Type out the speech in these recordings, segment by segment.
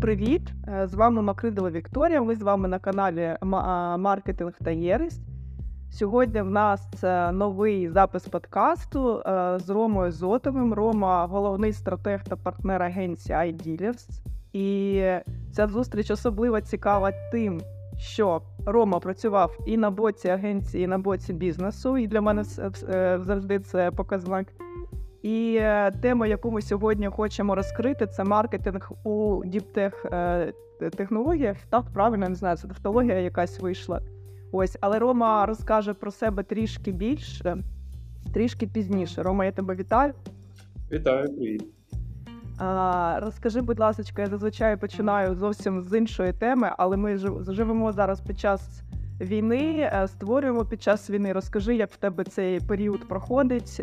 Привіт! Е, З вами Макридова Вікторія. Ми з вами на каналі Маркетинг та Єрість. Сьогодні в нас е, новий запис подкасту е, з Ромою Зотовим. Рома головний стратег та партнер агенції iDealers. І ця зустріч особливо цікава тим, що Рома працював і на боці агенції, і на боці бізнесу. І для мене завжди це показник. І е, тема, яку ми сьогодні хочемо розкрити, це маркетинг у діптех е, технологіях. Так, правильно не знаю, це технологія якась вийшла. Ось, але Рома розкаже про себе трішки більше, трішки пізніше. Рома, я тебе вітаю. Вітаю, привіт. А, розкажи, будь ласка, я зазвичай починаю зовсім з іншої теми, але ми жив- живемо зараз під час війни, е, створюємо під час війни. Розкажи, як в тебе цей період проходить.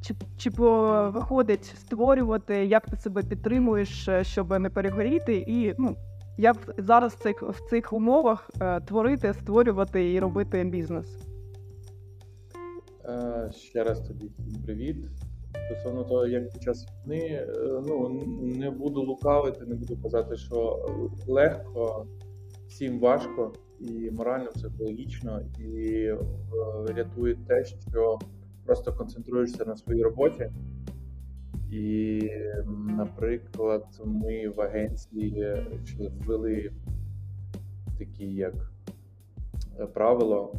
Чи, чи виходить створювати, як ти себе підтримуєш, е, щоб не перегоріти, і ну як зараз в цих, в цих умовах е, творити, створювати і робити бізнес? Е, Ще раз тобі привіт. Стосовно того, як під час війни, ну не буду лукавити, не буду казати, що легко, всім важко і морально, психологічно, і рятує те, що просто концентруєшся на своїй роботі. І, наприклад, ми в агенції ввели такі як е, правило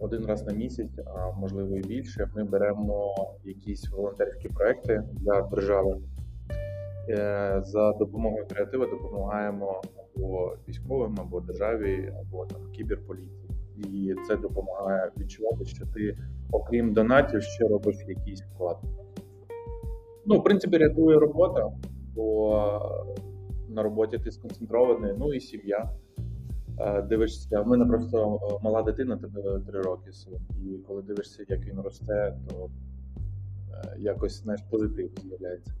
один раз на місяць, а можливо і більше, ми беремо якісь волонтерські проекти для держави. За допомогою креатива допомагаємо або військовим, або державі, або там кіберполіції. І це допомагає відчувати, що ти, окрім донатів, ще робиш якийсь вклад. Ну, в принципі, рятує робота, бо на роботі ти сконцентрований, ну і сім'я. Е, Дивишся, в мене просто е, мала дитина, три роки син. І коли дивишся, як він росте, то е, якось знаєш, позитив з'являється.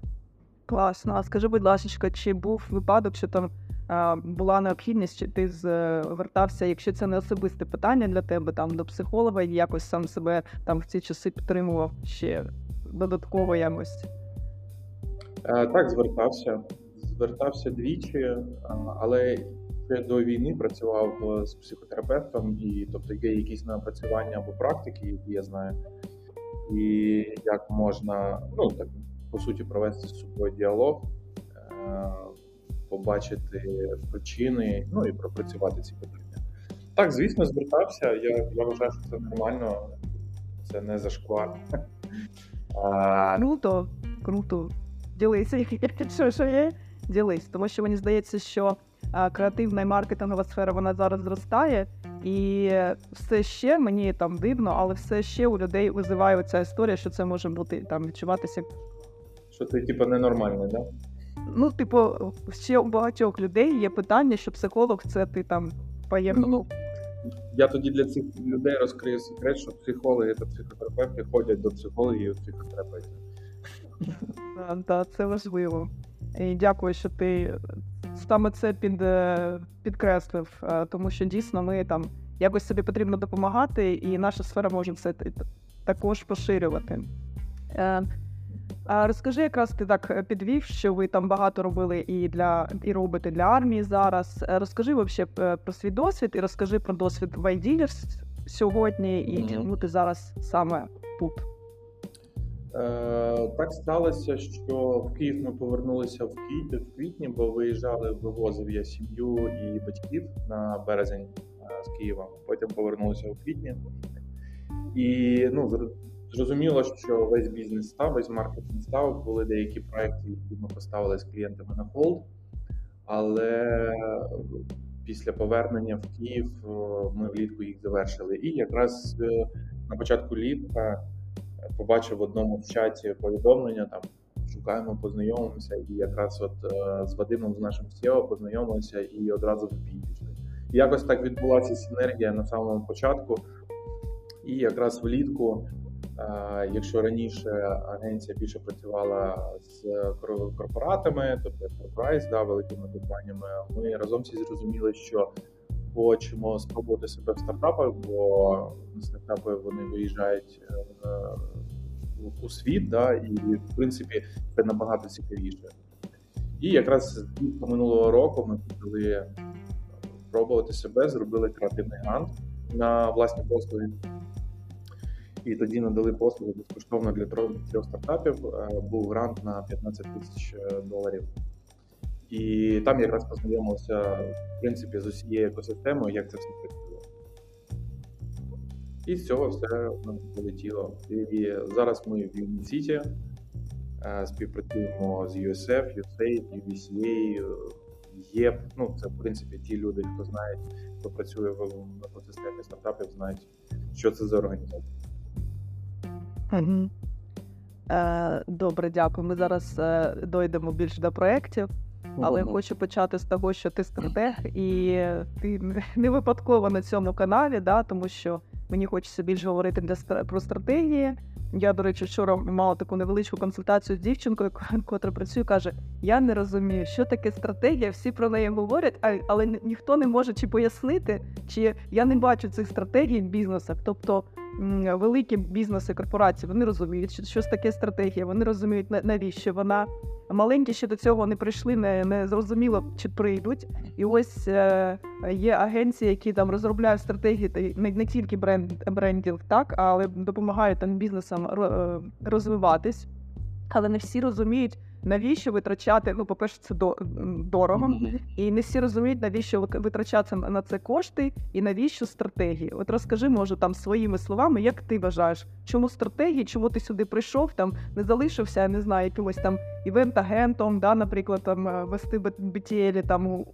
Класно. А скажи, будь ласка, чи був випадок, що там була необхідність, чи ти звертався, якщо це не особисте питання для тебе, там до психолога і якось сам себе там в ці часи підтримував ще додатково якось? Е, Так, звертався. Звертався двічі, але ще до війни працював е, з психотерапевтом, і тобто є якісь напрацювання або практики, які я знаю, і як можна, ну так по суті, провести з собою діалог, е, побачити причини, ну і пропрацювати ці питання. Так, звісно, звертався. Я, я вважаю, що це нормально, це не зашквар. А, Круто, круто. Ділися, що, що є, ділись. Тому що мені здається, що а, креативна і маркетингова сфера вона зараз зростає, і все ще мені там дивно, але все ще у людей визиває ця історія, що це може бути там відчуватися. що ти, типу, ненормальний, да? Ну, типу, ще у багатьох людей є питання, що психолог це ти там поїхав. Ну, Я тоді для цих людей розкрию секрет, що психологи та психотерапевти ходять до психологів і психотерапевтів. Да, да, це важливо. І дякую, що ти саме це під, е, підкреслив, е, тому що дійсно ми там якось собі потрібно допомагати, і наша сфера може це т- також поширювати. А розкажи, якраз ти так е, підвів, що ви там багато робили і для і робите для армії зараз. Е, Розкажи вообще е, про свій досвід і розкажи про досвід в iDealers сьогодні, і чому ти зараз саме тут. Е, так сталося, що в Київ ми повернулися в квітні, в квітні, бо виїжджали, вивозив я сім'ю і батьків на березень е, з Києва. Потім повернулися у квітні. І ну, зрозуміло, що весь бізнес став, весь маркетинг став. Були деякі проекти, які ми поставили з клієнтами на hold. Але після повернення в Київ е, ми влітку їх завершили. І якраз е, на початку літа побачив в одному в чаті повідомлення там. Шукаємо, познайомимося, і якраз от е, з Вадимом, з нашим CEO, познайомилися і одразу в бій. Якось так відбулася синергія на самому початку. І якраз влітку, е, якщо раніше агенція більше працювала з кор- корпоратами, тобто enterprise, да, великими компаніями, ми разом всі зрозуміли, що хочемо спробувати себе в стартапах, бо стартапи вони виїжджають е, у- світ, да, і в принципі це набагато цікавіше. І якраз з минулого року ми почали пробувати себе, зробили креативний грант на власні послуги. І тоді надали послуги безкоштовно для трьох стартапів. Е, Був грант на 15 тисяч е, доларів. І там якраз познайомилися в принципі з усією екосистемою, як це все працює. І з цього все полетіло. І зараз ми в Юнісіті співпрацюємо з USF, USAID, UBCA, е, ЄП. Ну, це в принципі ті люди, хто знає, хто працює в екосистемі стартапів, знають, що це за організація. Е, Добре, дякую. Ми зараз е, дойдемо більш до проєктів, але я хочу почати з того, що ти стратег, і ти не- випадково на цьому каналі, да, тому що мені хочеться більше говорити для стра- про стратегії. Я, до речі, вчора мала таку невеличку консультацію з дівчинкою, ко- котра працює, каже: Я не розумію, що таке стратегія, всі про неї говорять, але ніхто не може чи пояснити, чи я не бачу цих стратегій в бізнесах. Тобто великі бізнеси, корпорації, вони розуміють, що щось таке стратегія, вони розуміють, навіщо вона. Маленькі ще до цього не прийшли, не, не зрозуміло, чи прийдуть. І ось е, є агенції, які там розробляють стратегії, не, не тільки бренд, брендінг, так, але допомагають там бізнесам е, розвиватись. Але не всі розуміють, навіщо витрачати. Ну, по-перше, це до, м, дорого. І не всі розуміють, навіщо витрачати на це кошти і навіщо стратегії. От розкажи, може, там своїми словами, як ти вважаєш, чому стратегії, чому ти сюди прийшов, там не залишився, я не знаю, якимось там івент-агентом, да, наприклад, там е, вести BTL там у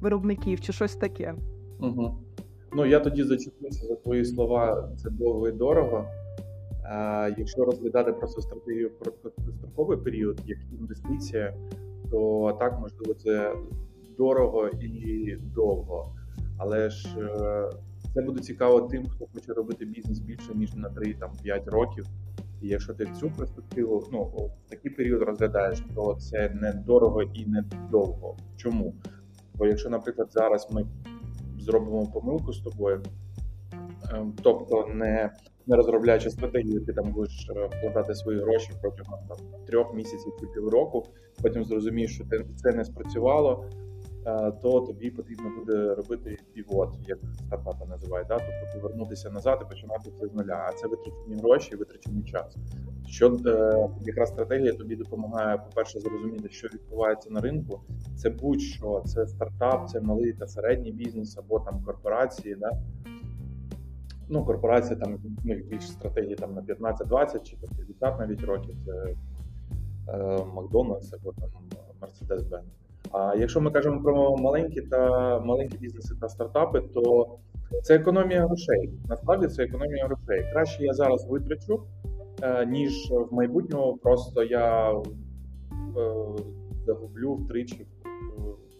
виробників чи щось таке. Угу. Ну, я тоді зачепився за твої слова, це довго і дорого. Якщо розглядати просто стратегію в період, як інвестиція, то так, можливо, це дорого і довго. Але ж е, це буде цікаво тим, хто хоче робити бізнес більше, ніж на 3-5 років. І якщо ти цю перспективу, ну, такий період розглядаєш, то це не дорого і не довго. Чому? Бо якщо, наприклад, зараз ми зробимо помилку з тобою, ем, тобто не, не розробляючи стратегію, ти там будеш е, вкладати свої гроші протягом там, трьох місяців чи півроку, потім зрозумієш, що це не спрацювало, е, то тобі потрібно буде робити півот, як стартапи називають, да? тобто повернутися назад і починати все з нуля. А це витрачені гроші, витрачений час. Що е, якраз стратегія тобі допомагає, по-перше, зрозуміти, що відбувається на ринку. Це будь-що, це стартап, це малий та середній бізнес або там корпорації. Да? Ну, корпорація там в них більш стратегії там на 15-20 чи там 50 навіть років. Це е, Макдональдс або там Mercedes-Benz. А якщо ми кажемо про маленькі та маленькі бізнеси та стартапи, то це економія грошей. Насправді це економія грошей. Краще я зараз витрачу, е, ніж в майбутньому просто я е, загублю втричі,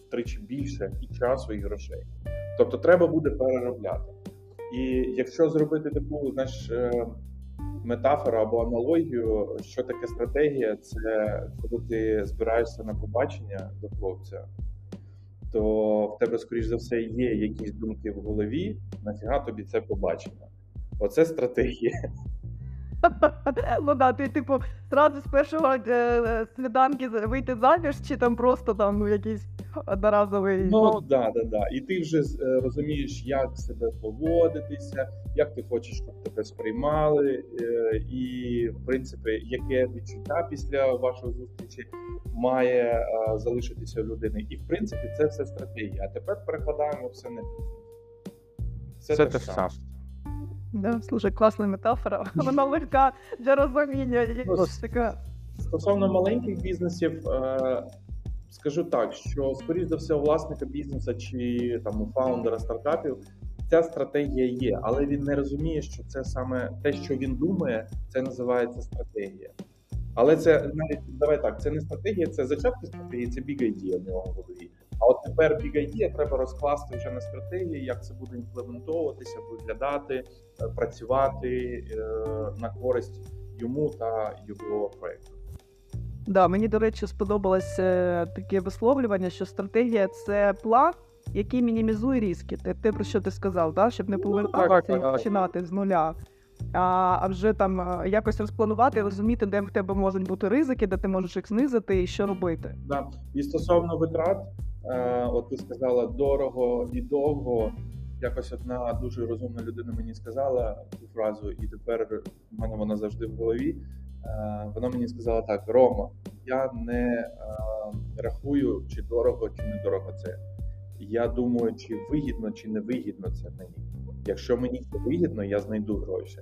втричі більше і часу, і грошей. Тобто треба буде переробляти. І якщо зробити таку знаєш, е, метафору або аналогію, що таке стратегія, це коли ти збираєшся на побачення до хлопця, то в тебе, скоріш за все, є якісь думки в голові, нафіга тобі це побачення. Оце стратегія. Ну да, ти типу зразу з першого е, сніданки вийти заміж, чи там просто там ну, якийсь одноразовий. Ну да, да, да. І ти вже е, розумієш, як себе поводитися, як ти хочеш, щоб тебе сприймали, е, і в принципі, яке відчуття після вашої зустрічі має е, залишитися у людини. І в принципі, це все стратегія. А тепер перекладаємо все на бізнес. Це, те те ж саме. Да, слушай, класна метафора. Вона легка для розуміння. Ну, така. Стосовно маленьких бізнесів, е, скажу так, що скоріш за все, у власника бізнесу чи там у фаундера стартапів ця стратегія є, але він не розуміє, що це саме те, що він думає, це називається стратегія. Але це навіть давай так, це не стратегія, це зачатки стратегії, це big idea в нього в голові. А от тепер idea треба розкласти вже на стратегії, як це буде імплементовуватися, виглядати, е, працювати е, на користь йому та його проекту. Да, мені, до речі, сподобалось е, таке висловлювання, що стратегія це план, який мінімізує ризики. Те, те про що ти сказав, да? щоб не Ну, повертатися і починати з нуля. а а вже там якось розпланувати, розуміти, де в тебе можуть бути ризики, де ти можеш їх знизити і що робити. Да. І стосовно витрат, от ти сказала дорого і довго. Якось одна дуже розумна людина мені сказала цю фразу, і тепер в мене вона завжди в голові. Е, Вона мені сказала так: Рома, я не е, рахую, чи дорого, чи не дорого це. Я думаю, чи вигідно, чи не вигідно це мені. Якщо мені це вигідно, я знайду гроші.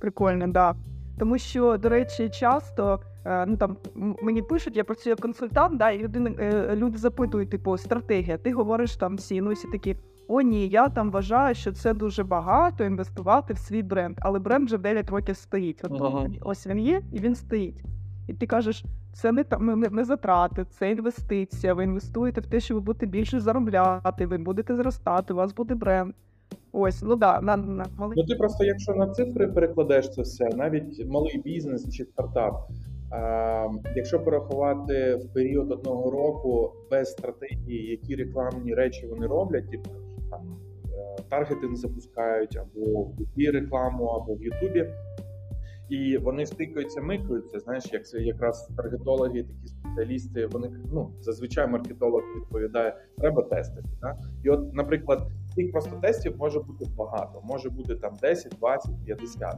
Прикольно, да. Тому що, до речі, часто е, ну там мені пишуть, я працюю як консультант, да, і людини, е, люди запитують, типу, стратегія. Ти говориш там всі, ну всі такі. О, ні, я там вважаю, що це дуже багато інвестувати в свій бренд, але бренд вже 9 років стоїть. От Ага. ось він є і він стоїть. І ти кажеш, це не там не, не затрати, це інвестиція. Ви інвестуєте в те, що ви будете більше заробляти, ви будете зростати, у вас буде бренд. Ось, ну да, на, на Ну ти просто, якщо на цифри перекладеш це все, навіть малий бізнес чи стартап. Якщо порахувати в період одного року без стратегії, які рекламні речі вони роблять, типу там е, таргетинг запускають або в Гуглі рекламу, або в Ютубі, і вони стикаються, микаються. Знаєш, як це якраз таргетологи, такі спеціалісти, вони ну зазвичай маркетолог відповідає, треба тестити. Да? І от, наприклад, тих просто тестів може бути багато, може бути там 10, 20, 50.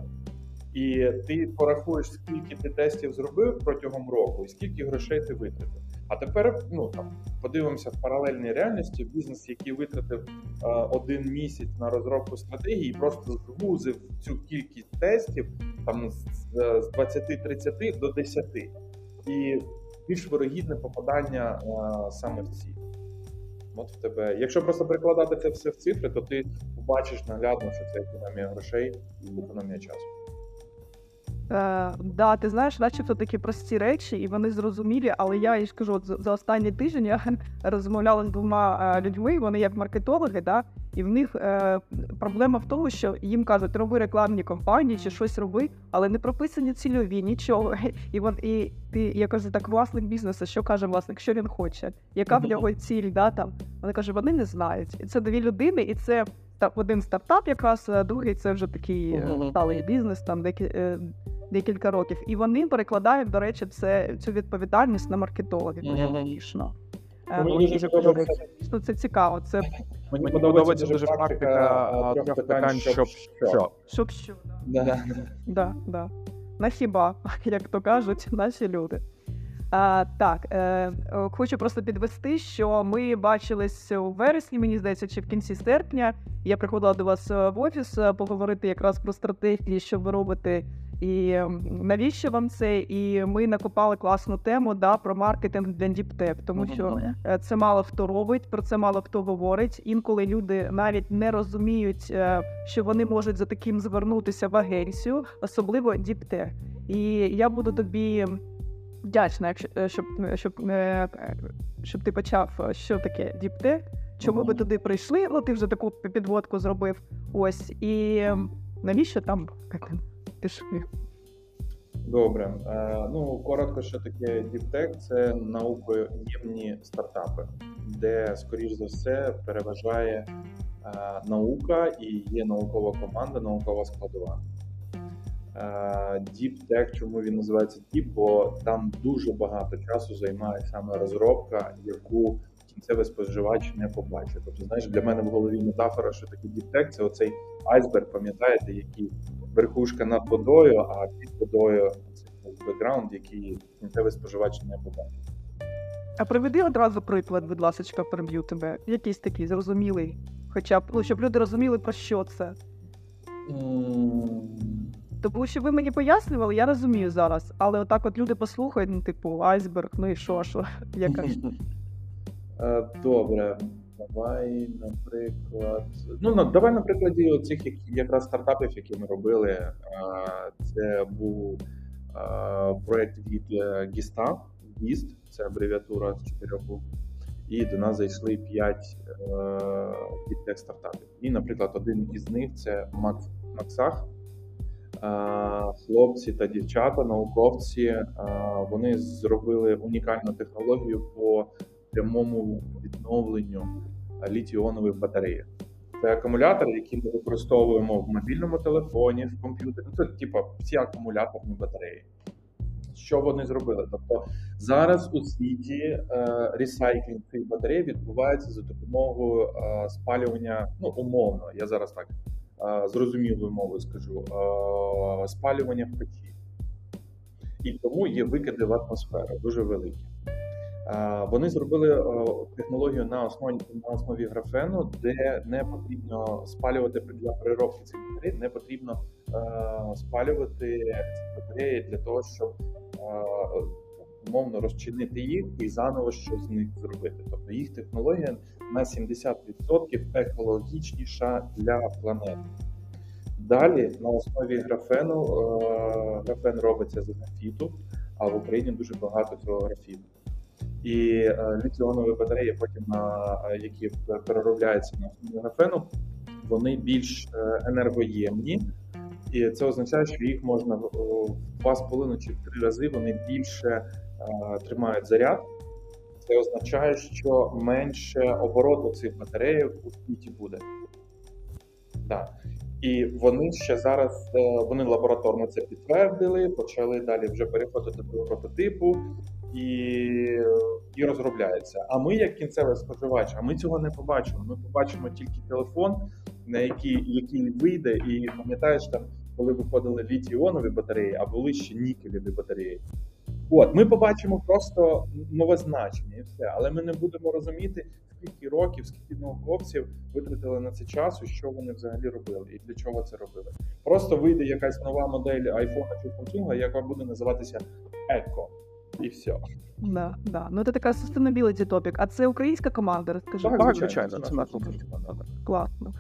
І ти порахуєш, скільки ти тестів зробив протягом року, і скільки грошей ти витратив. А тепер ну там подивимося в паралельній реальності. Бізнес, який витратив е, один місяць на розробку стратегії, просто звузив цю кількість тестів там з, з- з 20-30 до 10. І більш вирогідне попадання е, саме в ці. От в тебе, якщо просто перекладати це все в цифри, то ти побачиш наглядно, що це економія грошей і економія часу. Е, да, ти знаєш, начебто такі прості речі, і вони зрозумілі, але я і ж кажу, от за, останній тиждень я розмовляла з двома е, людьми, вони як маркетологи, да, і в них е, проблема в тому, що їм кажуть, роби рекламні кампанії чи щось роби, але не прописані цільові, нічого. І вон, і ти, я кажу, так, власник бізнесу, що каже власник, що він хоче, яка в нього ціль, да, там. Вони кажуть, вони не знають. І це дві людини, і це один стартап, якраз, а другий це вже такий е, сталий бізнес, там декі, е, декілька років. І вони перекладають, до речі, це цю відповідальність на маркетологів. Дуже смішно. Е. Дійсно, це цікаво. Це Мені, Мені подобається дуже практика трьох питань, щоб що. щоб що. Да. Да. Да, да. На хіба, як то кажуть, наші люди. А, так, е, е, хочу просто підвести, що ми бачились у вересні, мені здається, чи в кінці серпня. Я приходила до вас е, в офіс е, поговорити якраз про стратегії, що ви робите, і навіщо вам це. І ми накопали класну тему да, про маркетинг для діптек, тому що Е, Це мало хто робить, про це мало хто говорить. Інколи люди навіть не розуміють, е, що вони можуть за таким звернутися в агенцію, особливо діптех. І я буду тобі вдячна, якщо е, щоб щоб, щоб ти почав, що таке діптех, чому ви туди прийшли. Ну, ти вже таку підводку зробив. Ось і навіщо там пішли? Добре. Е, ну, коротко, що таке діптек, це наукою ємні стартапи, де, скоріш за все, переважає е, наука і є наукова команда, наукова складова. Діптек, чому він називається Deep, бо там дуже багато часу займає саме розробка, яку кінцевий споживач не побачить. Тобто, знаєш, для мене в голові метафора, що таке діптек, це оцей айсберг, пам'ятаєте, який верхушка над водою, а під водою це бекграунд, який кінцевий споживач не побачить. А приведи одразу приклад, будь ласка, переб'ю тебе. Якийсь такий зрозумілий. Хоча б ну, щоб люди розуміли, про що це. Тому що ви мені пояснювали, я розумію зараз. Але отак от люди послухають, ну, типу, айсберг, ну і що, що? Яка? Е, Добре, давай, наприклад. Ну, давай на прикладі оцих якраз стартапів, які ми робили. Е, Це був е, проект від Гіста, GIST, це абревіатура з чотирьох. І до нас зайшли п'ять підтек стартапів. І, наприклад, один із них це Макс Максах. Хлопці та дівчата, науковці, вони зробили унікальну технологію по прямому відновленню літій-іонових батареїв. Це акумулятори, які ми використовуємо в мобільному телефоні, в комп'ютері. Ну, Це типу всі акумуляторні батареї. Що вони зробили? Тобто зараз у світі е, ресайклінг цих батарей відбувається за допомогою е, спалювання, ну умовно, я зараз так е, зрозумілою мовою скажу, е, спалювання в печі. І тому є викиди в атмосферу дуже великі. Е, Вони зробили е, технологію на основі на основі графену, де не потрібно спалювати для переробки цих батарей, не потрібно е, спалювати ці батареї для того, щоб умовно розчинити їх і заново щось з них зробити. Тобто їх технологія на 70% екологічніша для планети. Далі на основі графену графен робиться з графіту, а в Україні дуже багато цього графіту. І е, літіонові батареї, потім на е, які переробляються на графену, вони більш е, енергоємні, і це означає, що їх можна в о, в два з половиною чи в три рази вони більше тримають заряд. Це означає, що менше обороту цих батарей у світі буде. Да. І вони ще зараз вони лабораторно це підтвердили, почали далі вже переходити до прототипу і, і розробляється. А ми, як кінцевий споживач, а ми цього не побачимо. Ми побачимо тільки телефон, на який, який вийде, і пам'ятаєш там, коли виходили літій-іонові батареї, а були ще нікелеві батареї. От, ми побачимо просто нове значення і все, але ми не будемо розуміти, скільки років, скільки науковців витратили на це часу, що вони взагалі робили і для чого це робили. Просто вийде якась нова модель iPhone чи Samsung, яка буде називатися Echo. І все. Да, да. Ну це така sustainability topic. А це українська команда, розкажи. Так, звичайно, це наша українська команда. Класно.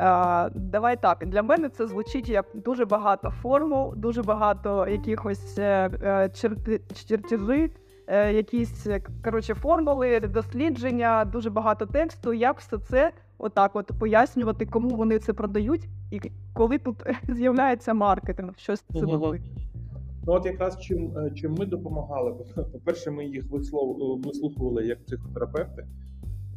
А, давай так. Для мене це звучить як дуже багато формул, дуже багато якихось е, е, черти, чертежі, е, якісь коротше, формули, дослідження, дуже багато тексту. Як все це отак от пояснювати, кому вони це продають, і коли тут з'являється маркетинг, щось це Мгм. Ну от якраз чим, е, чим ми допомагали, по-перше, ми їх вислов, вислухували як психотерапевти.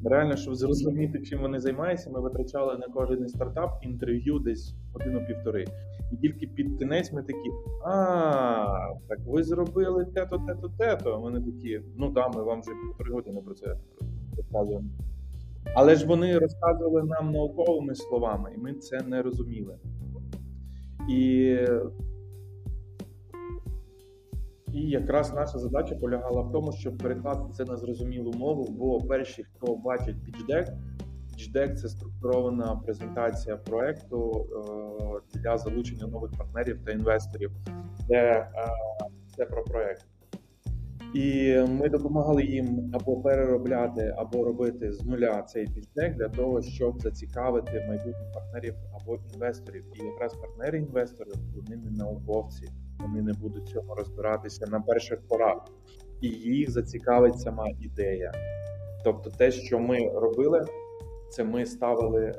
Реально, щоб зрозуміти, чим вони займаються, ми витрачали на кожен стартап інтерв'ю десь годину-півтори. І тільки під кінець ми такі: а, так ви зробили те-то, те-то, те-то. Вони такі, ну да, ми вам вже півтори години про це розказуємо. Але ж вони розказували нам науковими словами, і ми це не розуміли. І і якраз наша задача полягала в тому, щоб перекласти це на зрозумілу мову, бо перші, хто бачить pitch deck, це структурована презентація проекту е, для залучення нових партнерів та інвесторів, де е, це про проект. І ми допомагали їм або переробляти, або робити з нуля цей pitch для того, щоб зацікавити майбутніх партнерів або інвесторів. І якраз партнери інвесторів вони не науковці вони не будуть в цьому розбиратися на перших порах, і їх зацікавить сама ідея. Тобто, те, що ми робили, це ми ставили, е,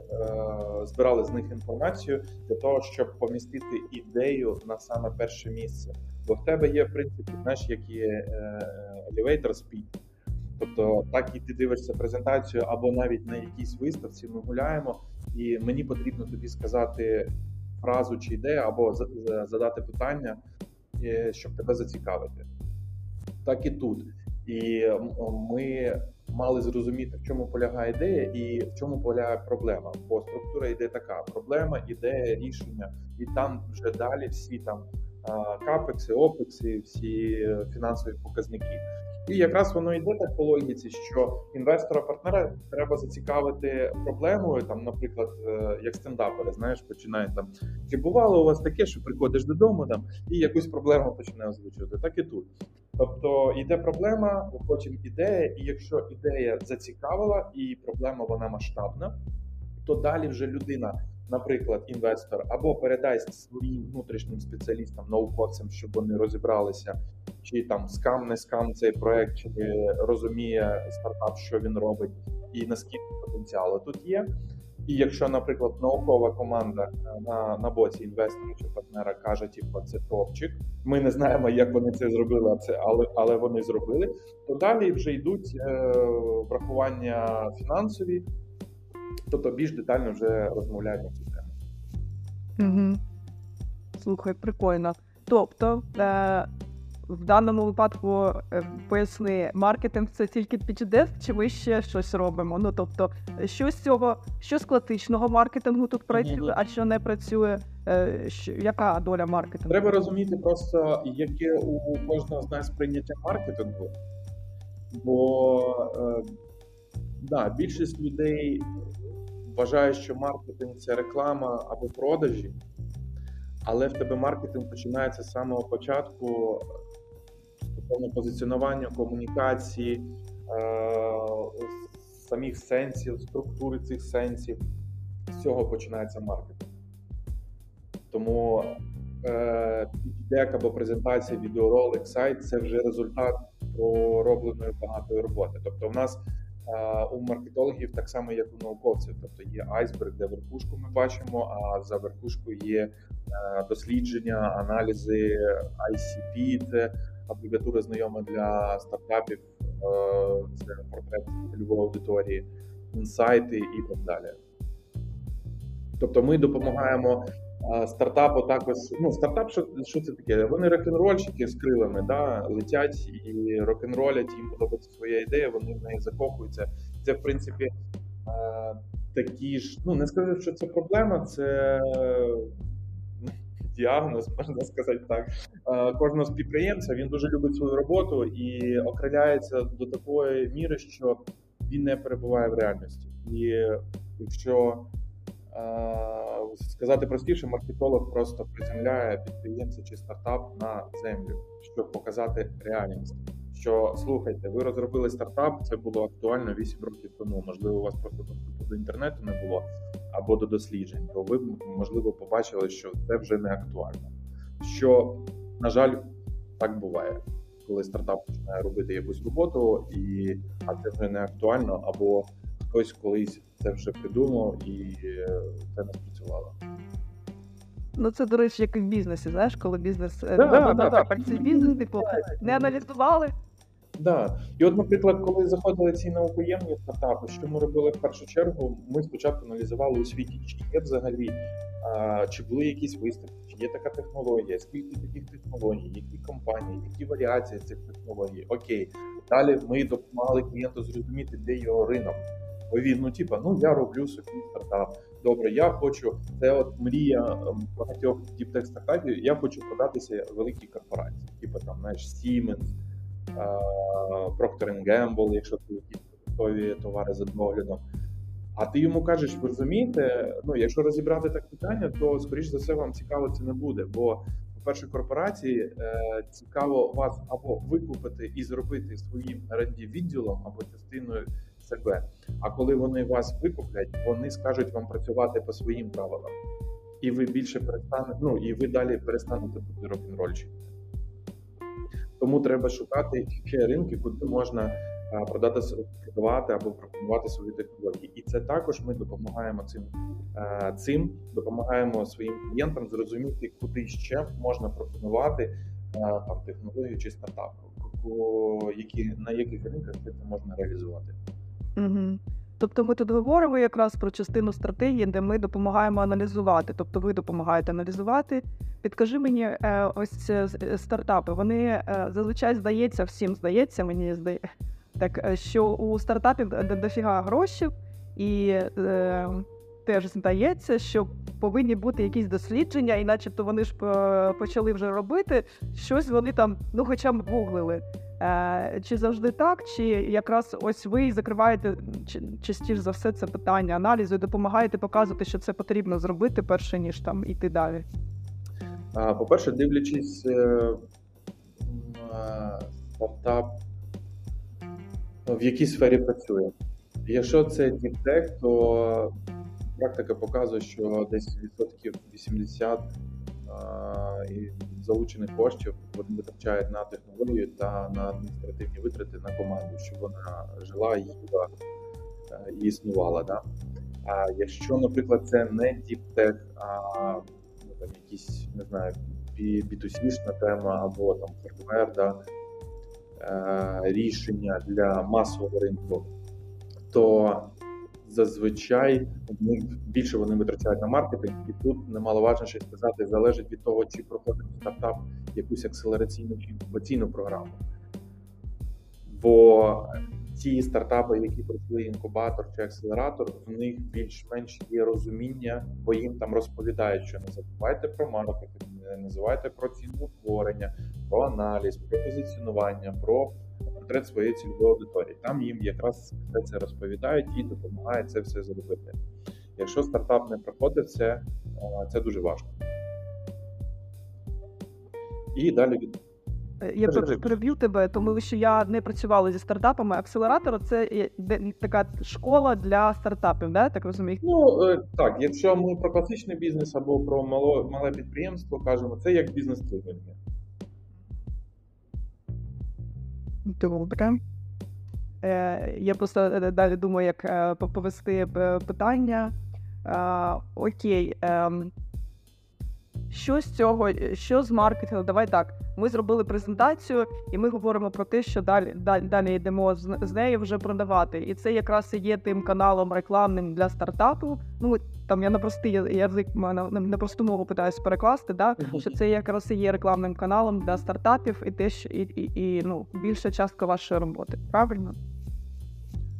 збирали з них інформацію для того, щоб помістити ідею на саме перше місце. Бо в тебе є в принципі, знаєш, як є е, elevator speed. Тобто, так і ти дивишся презентацію, або навіть на якійсь виставці ми гуляємо, і мені потрібно тобі сказати фразу чи ідею, або задати питання, е, щоб тебе зацікавити. Так і тут. І ми мали зрозуміти, в чому полягає ідея і в чому полягає проблема. Бо структура йде така: проблема, ідея, рішення, і там вже далі всі там капекси, опекси, всі фінансові показники. І якраз воно йде так по логіці, що інвестора-партнера треба зацікавити проблемою, там, наприклад, е, як стендапери, знаєш, починають там. Чи бувало у вас таке, що приходиш додому там і якусь проблему починає озвучувати? Так і тут. Тобто йде проблема, потім ідея, і якщо ідея зацікавила і проблема вона масштабна, то далі вже людина. Наприклад, інвестор або передасть своїм внутрішнім спеціалістам, науковцям, щоб вони розібралися, чи там скам, не скам цей проект, чи розуміє стартап, що він робить, і наскільки потенціалу тут є. І якщо, наприклад, наукова команда е, на на боці інвестора чи партнера каже, типу, це топчик, ми не знаємо, як вони це зробили, це але але вони зробили, то далі вже йдуть е, врахування фінансові. Тобто більш детально вже розмовляють на цю тему. Угу. Слухай, прикольно. Тобто, е, в даному випадку е, поясни, маркетинг це тільки піддеск, чи ми ще щось робимо? Ну тобто, що з цього, що з класичного маркетингу тут працює, а що не працює? Е, що, яка доля маркетингу? Треба розуміти просто, яке у кожного з нас сприйняття маркетингу. Бо е, да, більшість людей вважає, що маркетинг це реклама або продажі, але в тебе маркетинг починається з самого початку стосовно позиціонування, комунікації, е, самих сенсів, структури цих сенсів. З цього починається маркетинг. Тому е, або презентація, відеоролик, сайт це вже результат проробленої багатої роботи. Тобто, в нас у маркетологів так само, як у науковців, тобто є айсберг, де верхушку ми бачимо, а за верхушкою є е, дослідження, аналізи ICP, це абревіатура знайома для стартапів, е, це портрет цільової аудиторії, інсайти і так далі. Тобто ми допомагаємо стартапу також. Ну, стартап, що, що це таке? Вони рок-н-рольщики з крилами, да, летять і рок-н-ролять, їм подобається своя ідея, вони в неї закохуються. Це, в принципі, такі ж. Ну, не скажу, що це проблема, це ну, діагноз, можна сказати так. Кожного підприємця він дуже любить свою роботу і окриляється до такої міри, що він не перебуває в реальності. І якщо Сказати простіше, маркетолог просто приземляє підприємця чи стартап на землю, щоб показати реальність. Що слухайте, ви розробили стартап, це було актуально 8 років тому. Можливо, у вас просто доступу до інтернету не було або до досліджень, то ви можливо побачили, що це вже не актуально. Що, на жаль, так буває, коли стартап починає робити якусь роботу, і а це вже не актуально, або хтось колись це вже придумав і е, це не спрацювало. Ну, це, до речі, як і в бізнесі, знаєш, коли бізнес да, да, да, да. працює бізнес, типу, не аналізували. Так. Да. І от, наприклад, коли заходили ці наукоємні стартапи, що ми робили в першу чергу, ми спочатку аналізували у світі, чи є взагалі, а, чи були якісь виставки, чи є така технологія, скільки таких технологій, які компанії, які варіації цих технологій. Окей, далі ми допомагали клієнту зрозуміти, де його ринок. Бо він, ну типа, ну я роблю собі стартап. Добре, я хочу. Це от мрія ем, багатьох діптек стартапів. Я хочу продатися великій корпорації, типу там, знаєш, Siemens, Procter Gamble, якщо це якісь готові товари за доглядом. А ти йому кажеш, ви розумієте, ну якщо розібрати так питання, то скоріш за все вам цікаво це не буде. Бо, по-перше, корпорації е, цікаво вас або викупити і зробити своїм rd відділом або частиною себе. А коли вони вас викуплять, вони скажуть вам працювати по своїм правилам, і ви більше перестанете, ну і ви далі перестанете бути рок-н-рольщиками. Тому треба шукати ще ринки, куди можна продати продавати або пропонувати свої технології. І це також ми допомагаємо цим цим, допомагаємо своїм клієнтам зрозуміти, куди ще можна пропонувати там технологію чи стартап, які на яких ринках це можна реалізувати. Угу. Тобто ми тут говоримо якраз про частину стратегії, де ми допомагаємо аналізувати. Тобто ви допомагаєте аналізувати. Підкажи мені, е, ось е, стартапи. Вони е, зазвичай здається, всім здається, мені здається, так що у стартапів дофіга грошей, і е, теж здається, що повинні бути якісь дослідження, і начебто вони ж почали вже робити щось. Вони там, ну хоча б гуглили. Е, чи завжди так, чи якраз ось ви закриваєте частіше за все це питання аналізу і допомагаєте показувати, що це потрібно зробити перше ніж там іти далі? По-перше, дивлячись е, на стартап, в якій сфері працює. Якщо це діптек, то практика показує, що десь відсотків 80 і залучених коштів вони витрачають на технологію та на адміністративні витрати на команду, щоб вона жила, їла е, і існувала. Да? А якщо, наприклад, це не діптех, а ну, там якісь не знаю, B2C-шна тема або там hardware, да, е, рішення для масового ринку, то зазвичай більше вони витрачають на маркетинг, і тут немаловажно ж сказати, залежить від того, чи проходить стартап якусь акселераційну чи інкубаційну програму. Бо ті стартапи, які пройшли інкубатор чи акселератор, в них більш-менш є розуміння, бо їм там розповідають, що не забувайте про маркетинг, не забувайте про ціноутворення, про аналіз, про позиціонування, про портрет своєї цільової аудиторії. Там їм якраз все це розповідають і допомагають це все зробити. Якщо стартап не проходить, це, це дуже важко. І далі від Е, Я переб'ю тебе, тому що я не працювала зі стартапами. Акселератор це така школа для стартапів, да? так розумію. Ну е, так, якщо ми про класичний бізнес або про мало, мале підприємство кажемо, це як бізнес-тренінги. Добре. Е, я просто е, далі думаю, як е, повести е, питання. Окей. Що з цього, що з маркетингу? Давай так. Ми зробили презентацію, і ми говоримо про те, що далі, далі, далі йдемо з, з нею вже продавати. І це якраз і є тим каналом рекламним для стартапу. Ну там я на простий язик на, на, на просту мову питаюся перекласти. Да? що це якраз і є рекламним каналом для стартапів і те, що і, і, і ну, більша частка вашої роботи. Правильно?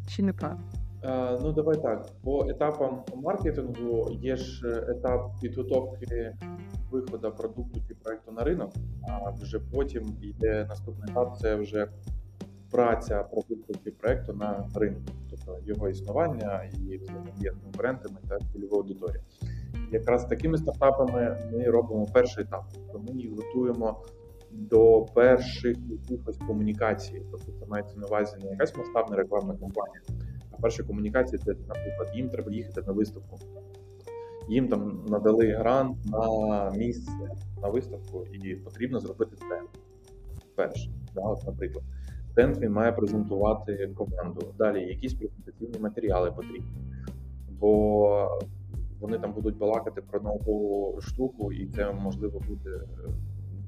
Чи неправильно? Е, ну давай так. По етапам маркетингу є ж е, етап підготовки виходу продукту чи проекту на ринок, а вже потім йде наступний етап це вже праця продукту чи проекту на ринку, тобто його існування і з конкурентами та цільовою аудиторією. Якраз такими стартапами ми робимо перший етап, тобто ми їх готуємо до перших якихось комунікацій. Тобто це мається на увазі не якась масштабна рекламна кампанія, перша комунікація це, наприклад, їм треба їхати на виставку. Їм там надали грант на місце на виставку, і потрібно зробити стенд. Перше, да, от, наприклад, стенд він має презентувати команду. Далі якісь презентаційні матеріали потрібні, бо вони там будуть балакати про наукову штуку, і це можливо буде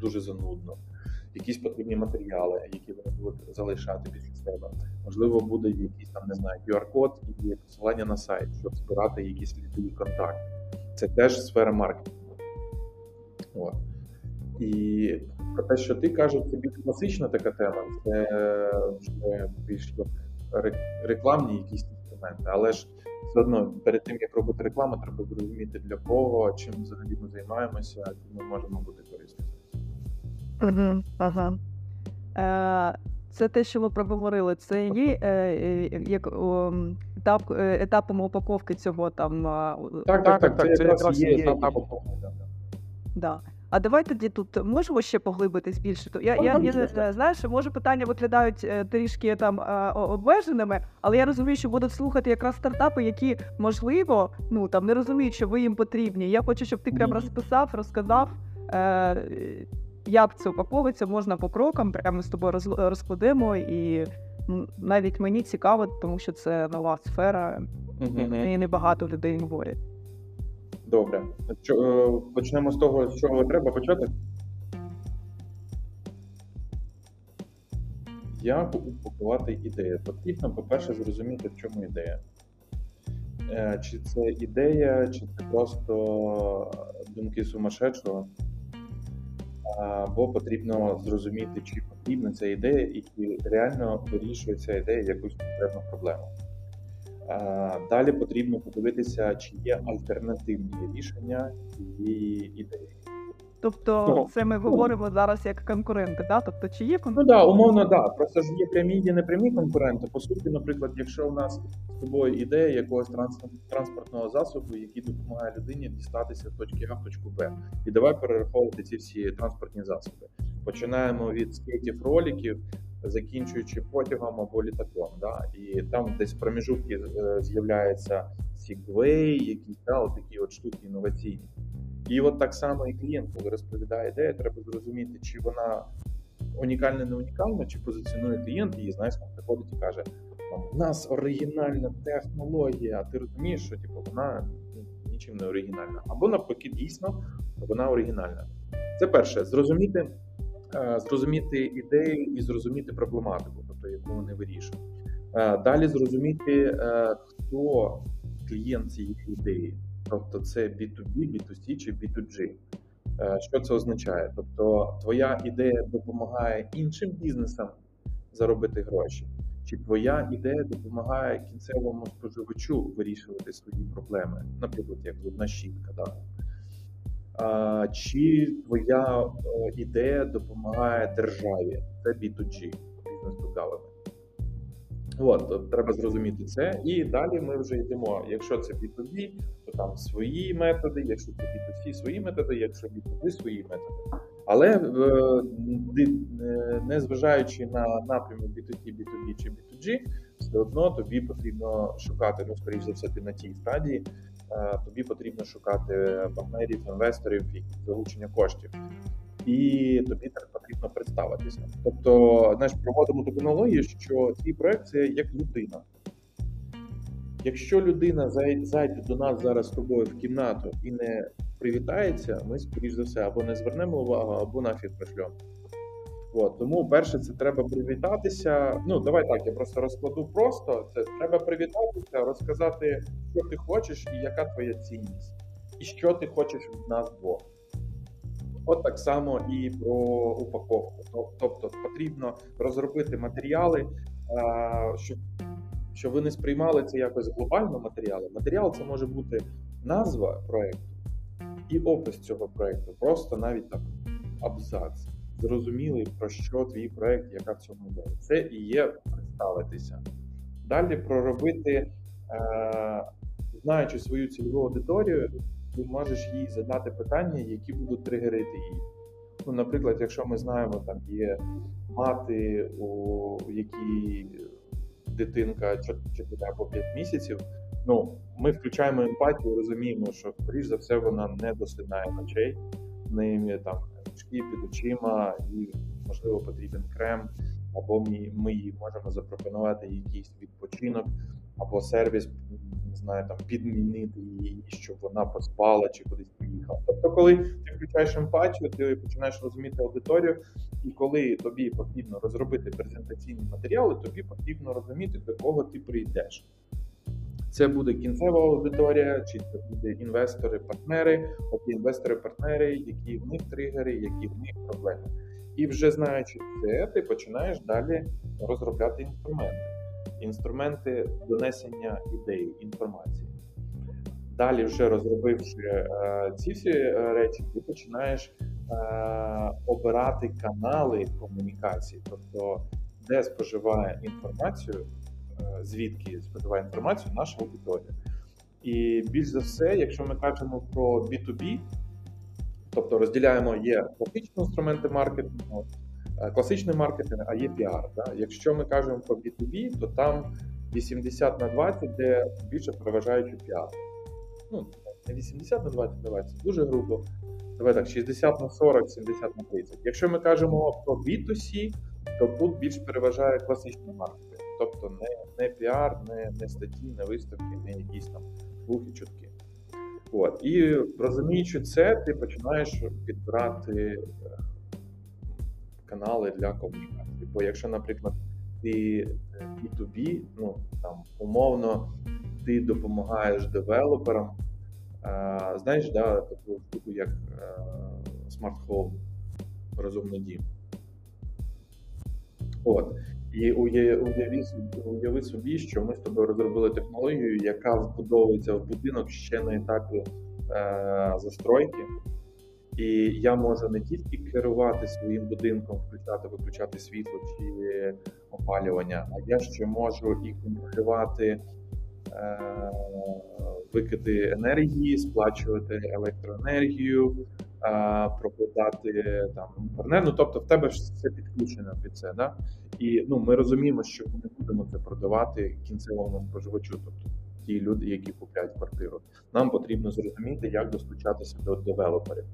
дуже занудно. Якісь потрібні матеріали, які вони будуть залишати після себе. Можливо, буде якийсь там, не знаю, QR-код і посилання на сайт, щоб збирати якісь лідові контакти. Це теж сфера маркетингу. От. І про те, що ти кажеш, це більш класична така тема, це вже більш рекламні якісь інструменти. Але ж все одно перед тим як робити рекламу, треба зрозуміти для кого, чим взагалі ми займаємося, чим ми можемо бути корисні. Угу, ага. Е, це те, що ви проговорили. Це є е, е, як о, етап, е, етапом упаковки цього там. Так, Так, так, так, так, це це якраз є є етап упаковки, да. А давай тоді тут можемо ще поглибитись більше. То Я, Ну, я, я, е, знаєш, може питання виглядають трішки там обмеженими, але я розумію, що будуть слухати якраз стартапи, які можливо ну там не розуміють, що ви їм потрібні. Я хочу, щоб ти прям розписав, розказав. Е, як це упаковується, можна по крокам, прямо з тобою роз- розкладемо, і навіть мені цікаво, тому що це нова сфера, Мгм. і небагато людей говорять. Добре. Чо- е, Почнемо з того, з чого треба почати. Як упакувати ідею? Потрібно, по-перше, зрозуміти, в чому ідея. Е, Чи це ідея, чи це просто думки сумасшедшого, або потрібно зрозуміти, чи потрібна ця ідея, і чи реально вирішує ця ідея якусь конкретну проблему. Далі потрібно подивитися, чи є альтернативні рішення цієї ідеї. Тобто, Ну, це ми говоримо зараз як конкуренти, да? Тобто, чи є Ну конкуренти? так, да, умовно, да. Просто ж є прямі і непрямі конкуренти. По суті, наприклад, якщо у нас з тобою ідея якогось транс- транспортного засобу, який допомагає людині дістатися з точки А в точку Б. І давай перераховувати ці всі транспортні засоби. Починаємо від скейтів роліків, закінчуючи потягом або літаком. Да? І там десь в проміжутки е, з'являється Segway, якісь да, от такі от штуки інноваційні. І от так само і клієнт, коли розповідає ідею, треба зрозуміти, чи вона унікальна, не унікальна, чи позиціонує клієнт і знаєш, там приходить і каже: у нас оригінальна технологія, а ти розумієш, що типу, вона ну, нічим не оригінальна. Або навпаки, дійсно, вона оригінальна. Це перше, зрозуміти, е, зрозуміти ідею і зрозуміти проблематику, тобто яку вони вирішують. Е, Далі зрозуміти, е, хто клієнт цієї ідеї. Тобто це B2B, B2C чи B2G. Е, що це означає? Тобто, твоя ідея допомагає іншим бізнесам заробити гроші, чи твоя ідея допомагає кінцевому споживачу вирішувати свої проблеми, наприклад, як зубна щітка, да? чи твоя е, ідея допомагає державі? Це B2G, бізнес to. От, треба зрозуміти це. І далі ми вже йдемо. Якщо це B2B, то там свої методи, якщо це B2C, свої методи, якщо B2B, свої методи. Але е, не зважаючи на напрямок B2C, B2B чи B2G, все одно тобі потрібно шукати, ну, скоріш за все, ти на тій стадії, е, тобі потрібно шукати партнерів, інвесторів і залучення коштів. І тобі потрібно представитися. Тобто, знаєш, проводимо таку аналогію, що твій проект це як людина. Якщо людина зайде до нас зараз з тобою в кімнату і не привітається, ми, скоріш за все, або не звернемо увагу, або нафіг пришлемо. Тому перше, це треба привітатися. Ну, давай так, я просто розкладу просто. Це треба привітатися, розказати, що ти хочеш і яка твоя цінність, і що ти хочеш від нас двох. От так само і про упаковку. Тобто потрібно розробити матеріали, щоб щоб ви не сприймали це якось глобально матеріали. Матеріал це може бути назва проєкту і опис цього проєкту. Просто навіть так абзац. Зрозумілий, про що твій проєкт, яка в цьому ідея. Це і є представитися. Далі проробити, е, знаючи свою цільову аудиторію, ти можеш їй задати питання, які будуть тригерити її. Ну, Наприклад, якщо ми знаємо, там є мати, у якій дитинка 4 або 5 місяців, ну ми включаємо емпатію, розуміємо, що скоріш за все вона не досинає ночей, в неї там мішки під очима, і можливо потрібен крем, або ми, ми їй можемо запропонувати якийсь відпочинок або сервіс не знаю, там підмінити її, щоб вона поспала чи кудись поїхала. Тобто, коли ти включаєш емпатію, ти починаєш розуміти аудиторію, і коли тобі потрібно розробити презентаційні матеріали, тобі потрібно розуміти, до кого ти прийдеш. Це буде кінцева аудиторія, чи це буде інвестори-партнери, от інвестори-партнери, які в них тригери, які в них проблеми. І вже знаючи це, ти починаєш далі розробляти інструменти інструменти донесення ідеї, інформації. Далі, вже розробивши е, ці всі е, речі, ти починаєш е, обирати канали комунікації, тобто де споживає інформацію, е, звідки споживає інформацію наша аудиторія. І більш за все, якщо ми кажемо про B2B, тобто розділяємо є класичні інструменти маркетингу, класичний маркетинг, а є піар. Да? Якщо ми кажемо про B2B, то там 80 на 20, де більше переважаючи піар. Ну, не 80 на 20, давай, це дуже грубо. Давай так, 60 на 40, 70 на 30. Якщо ми кажемо про B2C, то тут більш переважає класичний маркетинг. Тобто не не піар, не не статті, не виставки, не якісь там слухи, чутки. От. І розуміючи це, ти починаєш підбирати канали для комунікації. Бо якщо, наприклад, ти B2B, ну там умовно ти допомагаєш девелоперам, а, знаєш, да, таку штуку, як Smart Home, розумний дім. От. І уяви, уяви собі, що ми з тобою розробили технологію, яка вбудовується в будинок ще на етапі е, застройки. І я можу не тільки керувати своїм будинком, включати, виключати світло чи опалювання, а я ще можу і контролювати е, викиди енергії, сплачувати електроенергію, е, прокладати там інтернет. Ну тобто в тебе все підключено під це. Да? І ну, ми розуміємо, що ми не будемо це продавати кінцевому споживачу. тобто Ті люди, які купляють квартиру, нам потрібно зрозуміти, як достучатися до девелоперів.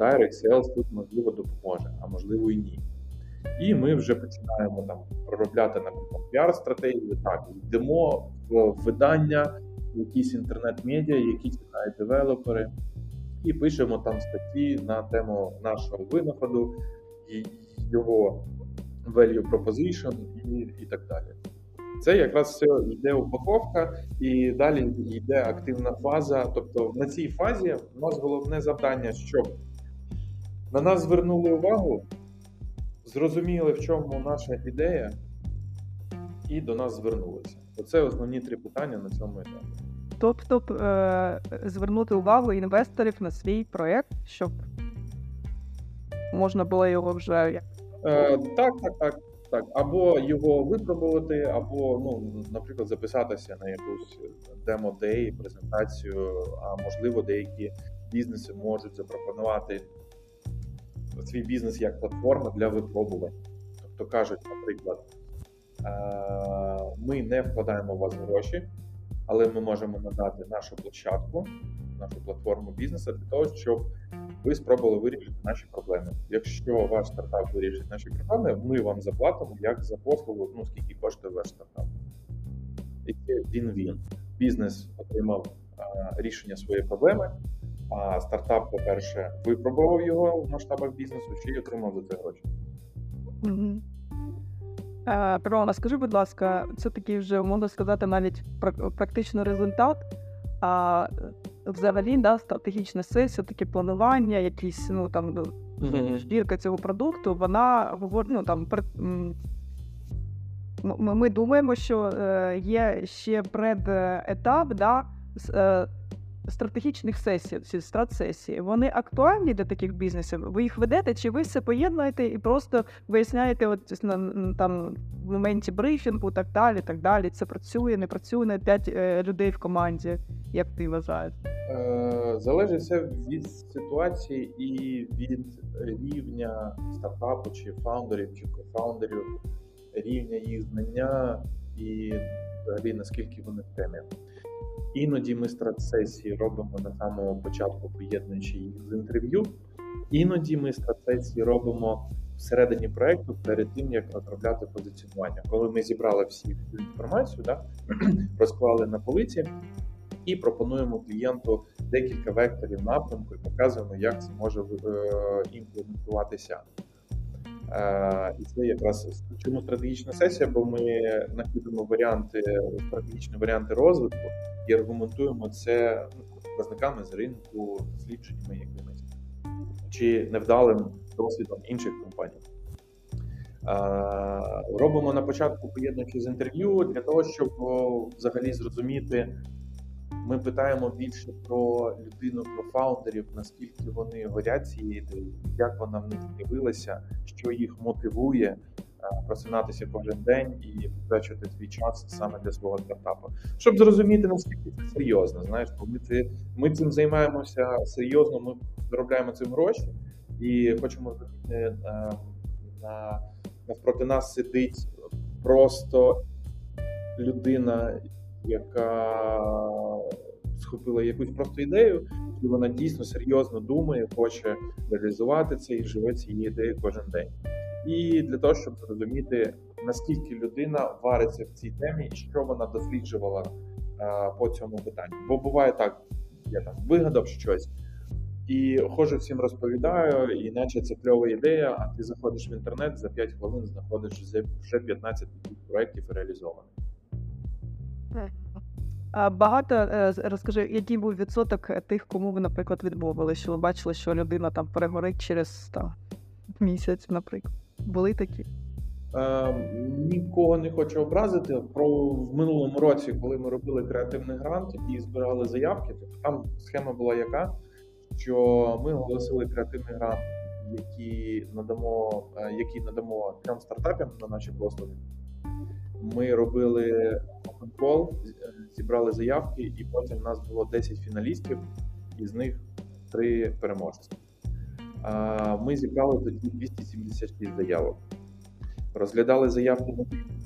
Direct Sales тут можливо допоможе, а можливо і ні. І ми вже починаємо там проробляти наприклад, піар-стратегію. Так, йдемо в видання, в якісь інтернет-медіа, які читають девелопери, і пишемо там статті на тему нашого винаходу, його value proposition і, і так далі. Це якраз все йде упаковка, і далі йде активна фаза. Тобто на цій фазі у нас головне завдання, щоб на нас звернули увагу, зрозуміли, в чому наша ідея, і до нас звернулися. Оце основні три питання на цьому етапі. Тобто е, звернути увагу інвесторів на свій проєкт, щоб можна було його вже Е, Так, так, так. Так, або його випробувати, або, ну, наприклад, записатися на якусь демо-дей, презентацію, а можливо, деякі бізнеси можуть запропонувати свій бізнес як платформа для випробувань. Тобто кажуть, наприклад, «Е, ми не вкладаємо у вас гроші, але ми можемо надати нашу площадку, нашу платформу бізнесу для того, щоб ви спробували вирішити наші проблеми. Якщо ваш стартап вирішить наші проблеми, ми вам заплатимо як за послугу, ну скільки коштує ваш стартап. І він-він. Бізнес отримав а, рішення своєї проблеми, а стартап, по-перше, випробував його в масштабах бізнесу, й отримав за це гроші. Перлона, скажи, будь ласка, це такий вже можна сказати навіть практичний результат. А взагалі да, стратегічна сесія, таке планування, якісь ну там збірка цього продукту, вона говорить, ну там ми, ми думаємо, що е, є ще предетап да, е, стратегічних сесій, ці стратсесії. Вони актуальні для таких бізнесів. Ви їх ведете, чи ви все поєднуєте і просто виясняєте, от там в моменті брифінгу, так далі, так далі. Це працює, не працює на п'ять е, людей в команді. Як ти вважаєш? Е, залежить все від ситуації і від рівня стартапу, чи фаундерів, чи кофаундерів, рівня їх знання і взагалі наскільки вони в темі. Іноді ми стратсесії робимо на самому початку, поєднуючи їх з інтерв'ю. Іноді ми стратсесії робимо всередині проекту перед тим, як розробляти позиціонування. Коли ми зібрали всі всю інформацію, да, розклали на полиці і пропонуємо клієнту декілька векторів напрямку і показуємо, як це може е, імплементуватися. Е, і це якраз чому стратегічна сесія, бо ми накидуємо варіанти, стратегічні варіанти розвитку і аргументуємо це ну, показниками з ринку, дослідженнями якимись чи невдалим досвідом інших компаній. Е, робимо на початку поєднуючи з інтерв'ю для того, щоб взагалі зрозуміти, ми питаємо більше про людину, про фаундерів, наскільки вони горять цією ідеєю, як вона в них з'явилася, що їх мотивує е, просинатися кожен день і потрачувати свій час саме для свого стартапу, щоб зрозуміти наскільки це серйозно. Знаєш, бо ми це ми цим займаємося серйозно. Ми заробляємо цим гроші і хочемо зробити е, на навпроти нас сидить просто людина яка схопила якусь просто ідею, і вона дійсно серйозно думає, хоче реалізувати це і живе цією ідеєю кожен день. І для того, щоб зрозуміти, наскільки людина вариться в цій темі і що вона досліджувала а, по цьому питанню. Бо буває так, я там вигадав щось. І хожу всім розповідаю, і наче це кльова ідея, а ти заходиш в інтернет за 5 хвилин знаходиш вже 15 таких проєктів реалізованих. Багато е, розкажи, який був відсоток тих, кому ви, наприклад, відмовили, що ви бачили, що людина там перегорить через там, місяць, наприклад. Були такі? Е, Нікого не хочу образити. Про в минулому році, коли ми робили креативний грант і збирали заявки, то там схема була яка, що ми оголосили креативний грант, який надамо, е, який надамо трьом стартапам на наші послуги. Ми робили кол, зібрали заявки, і потім в нас було 10 фіналістів, із них 3 переможці. Ми зібрали тоді 276 заявок. Розглядали заявки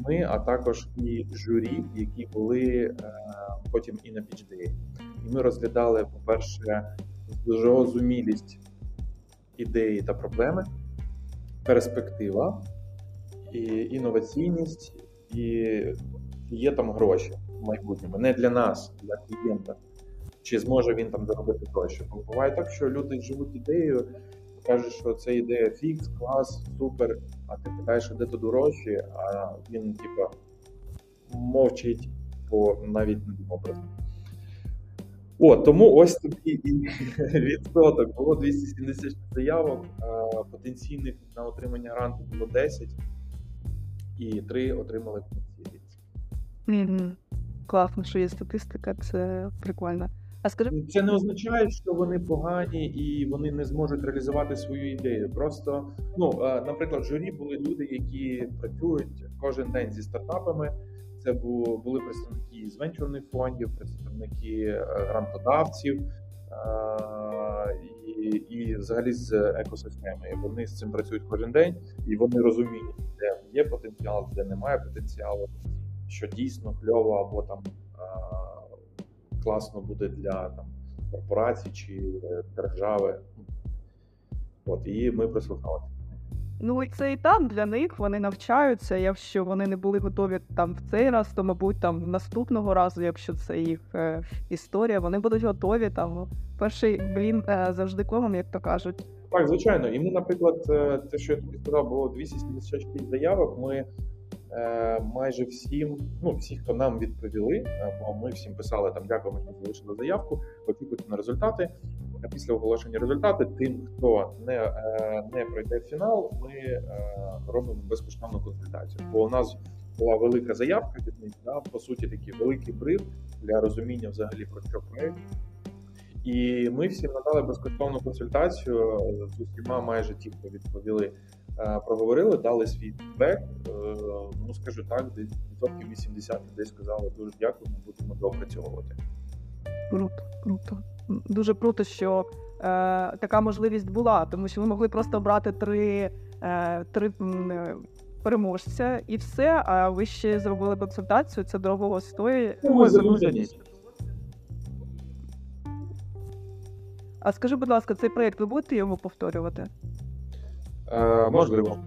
ми, а також і журі, які були е, потім і на PHD. І ми розглядали, по-перше, зрозумілість ідеї та проблеми, перспектива, і інноваційність і є там гроші в майбутньому. Не для нас, для клієнта. Чи зможе він там заробити гроші? Бо буває так, що люди живуть ідеєю, кажуть, що це ідея фікс, клас, супер. А ти питаєш, де тут гроші, а він, типа, мовчить, бо навіть не це. О, тому ось тобі і відсоток. Було 276 заявок, потенційних на отримання гранту було 10, і 3 отримали в Угу. Класно, що є статистика, це прикольно. А скажи, Це не означає, що вони погані і вони не зможуть реалізувати свою ідею. Просто, ну, наприклад, в журі були люди, які працюють кожен день зі стартапами. Це були представники з венчурних фондів, представники е, грантодавців і і взагалі з екосистеми. Вони з цим працюють кожен день, і вони розуміють, де є потенціал, де немає потенціалу, що дійсно кльово або там класно буде для там корпорацій чи е, держави. От і ми прислухалися. Ну і це і там для них вони навчаються. Якщо вони не були готові там в цей раз, то мабуть там наступного разу, якщо це їх е, історія, вони будуть готові там. Перший блін е, завжди комом, як то кажуть. Так, звичайно. І ми, наприклад, е, те, що я тобі сказав, було 276 заявок. Ми майже всім, ну всі, хто нам відповіли, е, бо ми всім писали там, дякуємо, що залишили заявку, очікуйте на результати після оголошення результату, тим, хто не е, не пройде фінал, ми е, робимо безкоштовну консультацію. Бо у нас була велика заявка від них, да, по суті, такий великий бриф для розуміння взагалі про що проєкт. І ми всім надали безкоштовну консультацію з усіма, майже ті, хто відповіли, е, проговорили, дали свій фідбек. Ну скажу так, десь відсотків 80 людей сказали дуже дякуємо, будемо доопрацьовувати. Круто, круто дуже круто, що е, така можливість була, тому що ви могли просто обрати три е, три е, переможця і все. А ви ще зробили консультацію. Це дорогого стоїть. А скажи, будь ласка, цей проєкт ви будете його повторювати? Е, Можливо.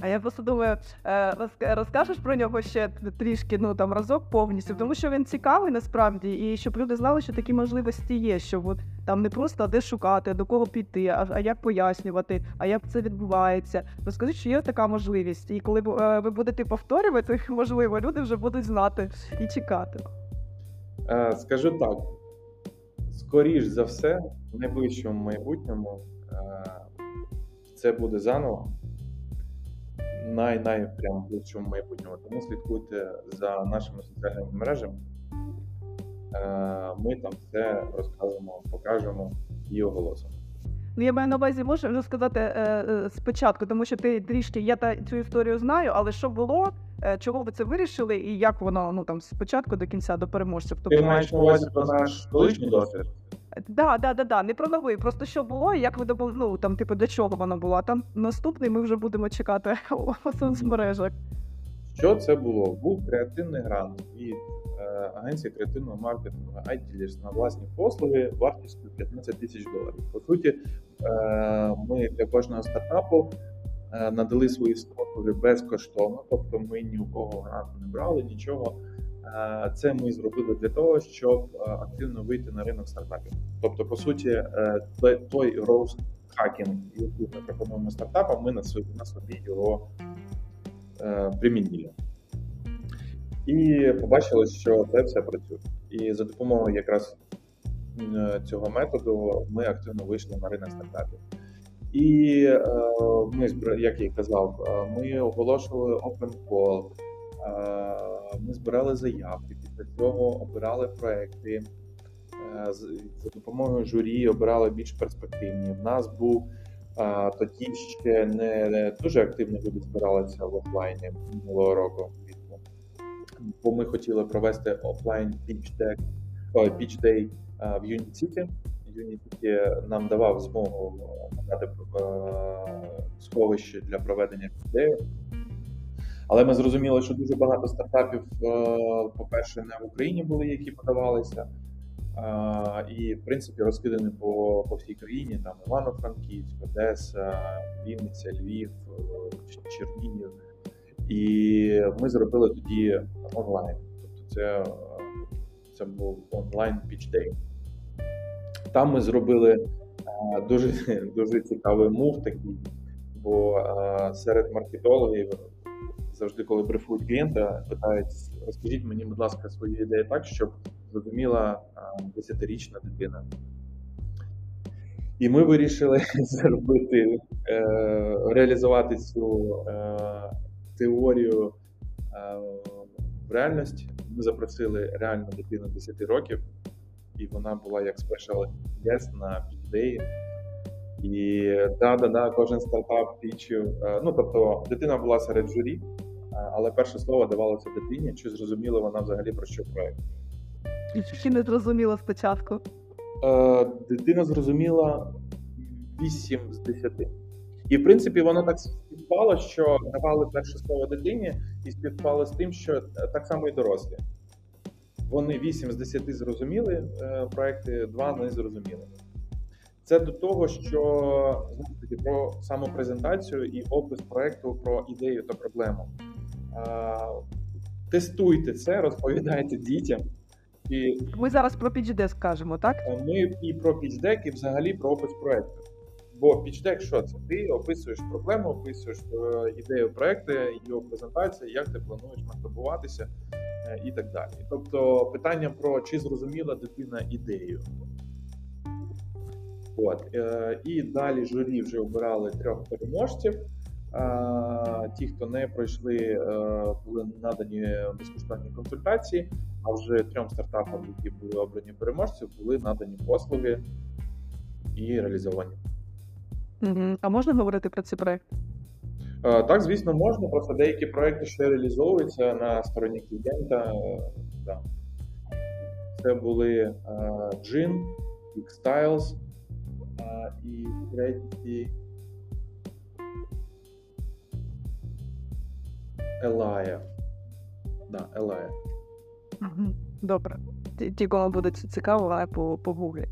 А я просто думаю, е, розкажеш про нього ще трішки ну там разок повністю, тому що він цікавий насправді, і щоб люди знали, що такі можливості є. Що от там не просто де шукати, до кого піти, а а як пояснювати, а як це відбувається. Розкажи, що є така можливість, і коли е, ви будете повторювати, можливо, люди вже будуть знати і чекати. Е, скажу так: скоріш за все, в найближчому майбутньому це буде заново най-най прямо ближчому майбутньому. Тому слідкуйте за нашими соціальними мережами. Е, ми там все розкажемо, покажемо і оголосимо. Ну, я маю на увазі, можу розказати е, е, спочатку, тому що ти трішки я та цю історію знаю, але що було, е, чого ви це вирішили, і як воно ну там спочатку до кінця до переможців? Тобто, ти маєш на увазі про наш колишній досвід? Да, да, да, да. Не про новий, просто що було, і як ви ну там, типу, для чого воно було. А там наступний ми вже будемо чекати у соцмережах. Що це було? Був креативний грант від е, агенції креативного маркетингу iDealers на власні послуги вартістю 15 тисяч доларів. По суті, е, ми для кожного стартапу е, надали свої послуги безкоштовно, тобто ми ні у кого гранту не брали, нічого. Це ми зробили для того, щоб активно вийти на ринок стартапів. Тобто, по суті, е, той роуст хакінг, який ми пропонуємо стартапам, ми на собі, на собі його е, примінили. І побачили, що це все працює. І за допомогою якраз е, цього методу ми активно вийшли на ринок стартапів. І ми, як я казав, ми оголошували open call, ми збирали заявки, після цього обирали проекти. Е, за допомогою журі обирали більш перспективні. В нас був тоді ще не дуже активно люди збиралися в офлайні минулого року, бо ми хотіли провести офлайн deck, pitch в. Unity City нам давав змогу надати е, сховище для проведення ідеї. Але ми зрозуміли, що дуже багато стартапів, е, по-перше, не в Україні були, які подавалися, і в принципі розкидані по по всій країні: там Івано-Франківськ, Одеса, Вінниця, Львів, е, Чернігів. І ми зробили тоді онлайн. Тобто, це це був онлайн пічдей. Там ми зробили е, дуже дуже цікавий мув такий, бо серед маркетологів завжди, коли брифують клієнта, питають: розкажіть мені, будь ласка, свої ідеї так, щоб зрозуміла а, 10-річна дитина. І ми вирішили зробити, е, реалізувати цю е, теорію е, в реальність. Ми запросили реальну дитину 10 років, і вона була як special guest на піддеї. І да, да, да, кожен стартап пічив. е, Ну тобто, дитина була серед журі, е, але перше слово давалося дитині, чи зрозуміла вона взагалі про що проект. Чи не зрозуміла спочатку? Е, Дитина зрозуміла 8 з 10. І в принципі воно так співпало, що давали перше слово дитині, і співпало з тим, що так само і дорослі. Вони 8 з 10 зрозуміли проекти, 2 не зрозуміли. Це до того, що знову таки про самопрезентацію і опис проекту про ідею та проблему. Тестуйте це, розповідайте дітям. І Ми зараз про PGD скажемо, так? ми і про пічдек, і взагалі про опис проекту. Бо пічдек що це? Ти описуєш проблему, описуєш е, ідею проекту, його презентація, як ти плануєш масштабуватися е, і так далі. Тобто питання про чи зрозуміла дитина ідею. От. е, І далі журі вже обирали трьох переможців. Ті, хто не пройшли, е, були надані безкоштовні консультації, а вже трьом стартапам, які були обрані переможців, були надані послуги і реалізовані. А можна говорити про цей проект? Е, Так, звісно, можна. Просто деякі проекти ще реалізовуються на стороні клієнта. Е, Це були е, Gin, X-Styles е, і третій Елая. Да, Елая. Добре. Ті, кому буде цікаво, але погуглять.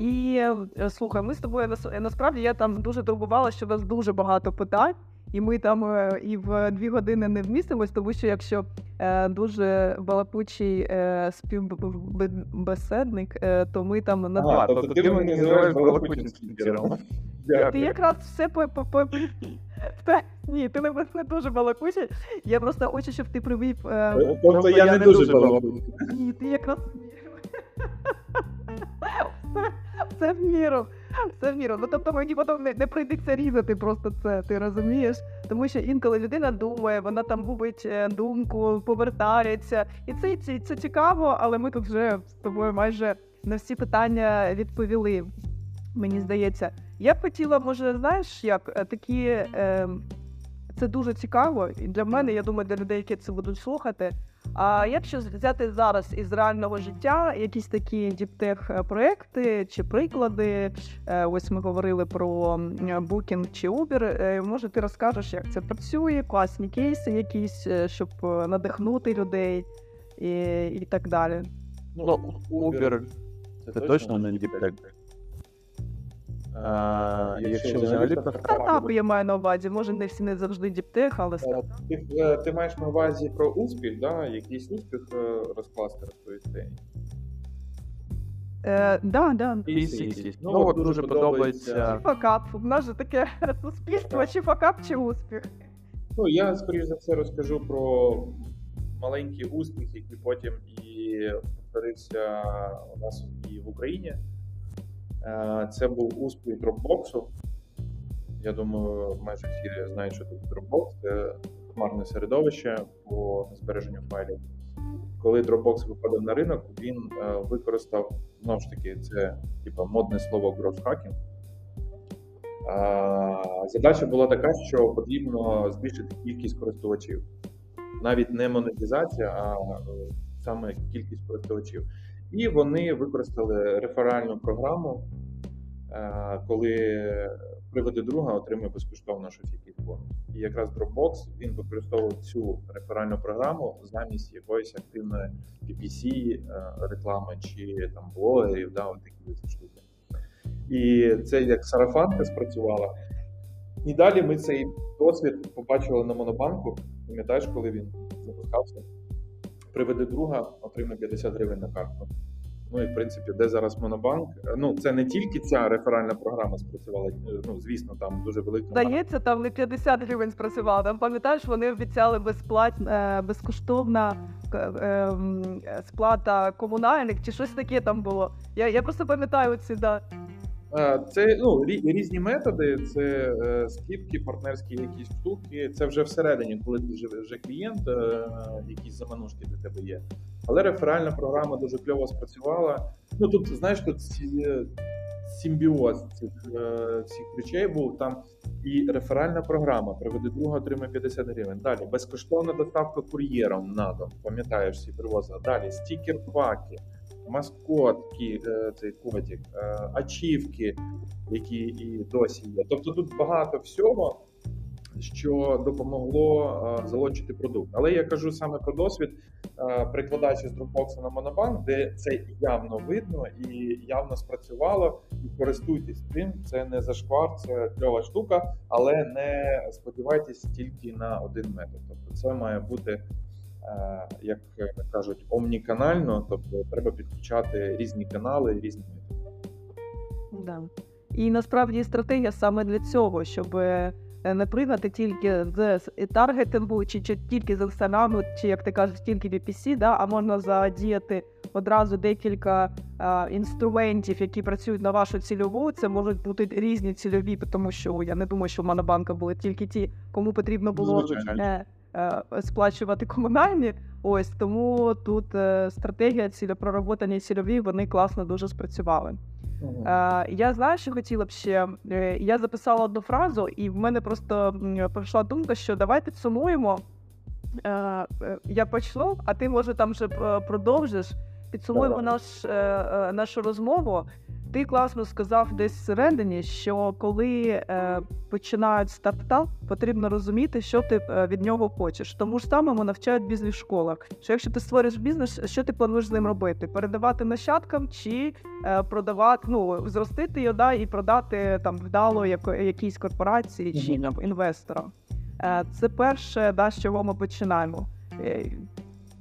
І е, слухай, ми з тобою насправді я там дуже турбувала, що у вас дуже багато питань, і ми там е, і в дві години не вмістимось, тому що якщо е, дуже балакучий е, співбеседник, е, то ми там на два. Ага, тобто ти мене називаєш балакучим спікером. Ти якраз все по, по, по... Та, ні, ти не, не дуже балакучий. Я просто хочу, щоб ти привів. Е, Тобто я не дуже балакучий. ні, ти якраз. Все в міру. Все в. Ну тобто мені потім не, не прийдеться різати просто це, ти розумієш? Тому що інколи людина думає, вона там губить е, думку, повертається. І це, це, це цікаво, але ми тут вже з тобою майже на всі питання відповіли. Мені здається. Я б хотіла, може, знаєш, як е, такі. Е, це дуже цікаво, і для мене, я думаю, для людей, які це будуть слухати. А якщо взяти зараз із реального життя якісь такі діптех проекти чи приклади, е, ось ми говорили про Booking чи Uber, е, може ти розкажеш, як це працює, класні кейси якісь, е, щоб надихнути людей і, і так далі. Ну, Uber це точно не діптек. А, якщо взагалі про Стартапи я маю на увазі, може не всі не завжди діптех, але стартапи. Ти, е, ти маєш на увазі про успіх, да? якийсь успіх е, розкласти розповісти. Е, да, да. Пісість. Ну, от дуже подобається. Факап. У нас же таке суспільство, чи факап, чи успіх. Ну, я, скоріш за все, розкажу про маленький успіх, який потім і повторився у нас і в Україні. Це був успіх Dropbox. Я думаю, майже всі знають, що тут Dropbox це хмарне середовище по збереженню файлів. Коли Dropbox виходив на ринок, він е, використав знову ж таки це типу, модне слово growth Задача була така, що потрібно збільшити кількість користувачів. Навіть не монетизація, а е, саме кількість користувачів. І вони використали реферальну програму, е, коли приводи друга отримує безкоштовно щось якийсь бонус. І якраз Dropbox він використовував цю реферальну програму замість якоїсь активної PPC е, реклами чи там блогерів, да, такі штуки. І це як сарафанка спрацювала. І далі ми цей досвід побачили на Монобанку. Пам'ятаєш, коли він запускався? Приведи друга, отримай 50 гривень на карту. Ну і в принципі, де зараз Монобанк. Е, Ну це не тільки ця реферальна програма спрацювала. е, Ну звісно, там дуже велика Здається, там не 50 гривень спрацювало. Там пам'ятаєш, вони обіцяли безплатно, е, безкоштовна сплата комунальних чи щось таке там було. Я, я просто пам'ятаю ці да. Е, Це ну різні методи, це е, скидки, партнерські якісь штуки. Це вже всередині, коли ти вже, клієнт, е, якісь заманушки для тебе є. Але реферальна програма дуже кльово спрацювала. Ну тут знаєш, тут симбіоз цих всіх речей був там. І реферальна програма приведе друга, отримає 50 гривень. Далі безкоштовна доставка кур'єром на дом. Пам'ятаєш, всі привозили. Далі стікер-паки, маскотки, е, цей котик, е, ачівки, які і досі є. Тобто тут багато всього, що допомогло е, залучити продукт. Але я кажу саме про досвід, прикладаючи з Dropbox на Monobank, де це явно видно і явно спрацювало. І користуйтесь цим. Це не зашквар, це кльова штука, але не сподівайтесь тільки на один метод. Тобто, це має бути. Е, Як кажуть, омніканально, тобто треба підключати різні канали, різні. Да. І насправді стратегія саме для цього, щоб е, не прийняти тільки з з таргетингу, чи, чи тільки з інстаграму, чи як ти кажеш, тільки VPC, да, а можна задіяти одразу декілька а, інструментів, які працюють на вашу цільову. Це можуть бути різні цільові, тому що я не думаю, що в Монобанка були тільки ті, кому потрібно було Звичайно. Е, сплачувати комунальні. Ось тому тут е, стратегія цільопроработані цільові, вони класно дуже спрацювали. Е, я знаю, що хотіла б ще. Е, я записала одну фразу, і в мене просто прийшла думка, що давайте сумуємо. Е, е, я почну, а ти може там вже продовжиш. Підсумуємо Давай. наш, е, е, нашу розмову. Ти класно сказав десь всередині, що коли е, починають стартап, потрібно розуміти, що ти е, від нього хочеш. Тому ж самому навчають в бізнес-школах. Що якщо ти створиш бізнес, що ти плануєш з ним робити? Передавати нащадкам чи е, продавати, ну зростити його да, і продати там вдало яко, якійсь корпорації чи там, інвесторам. Е, це перше, да, з чого ми починаємо. Е,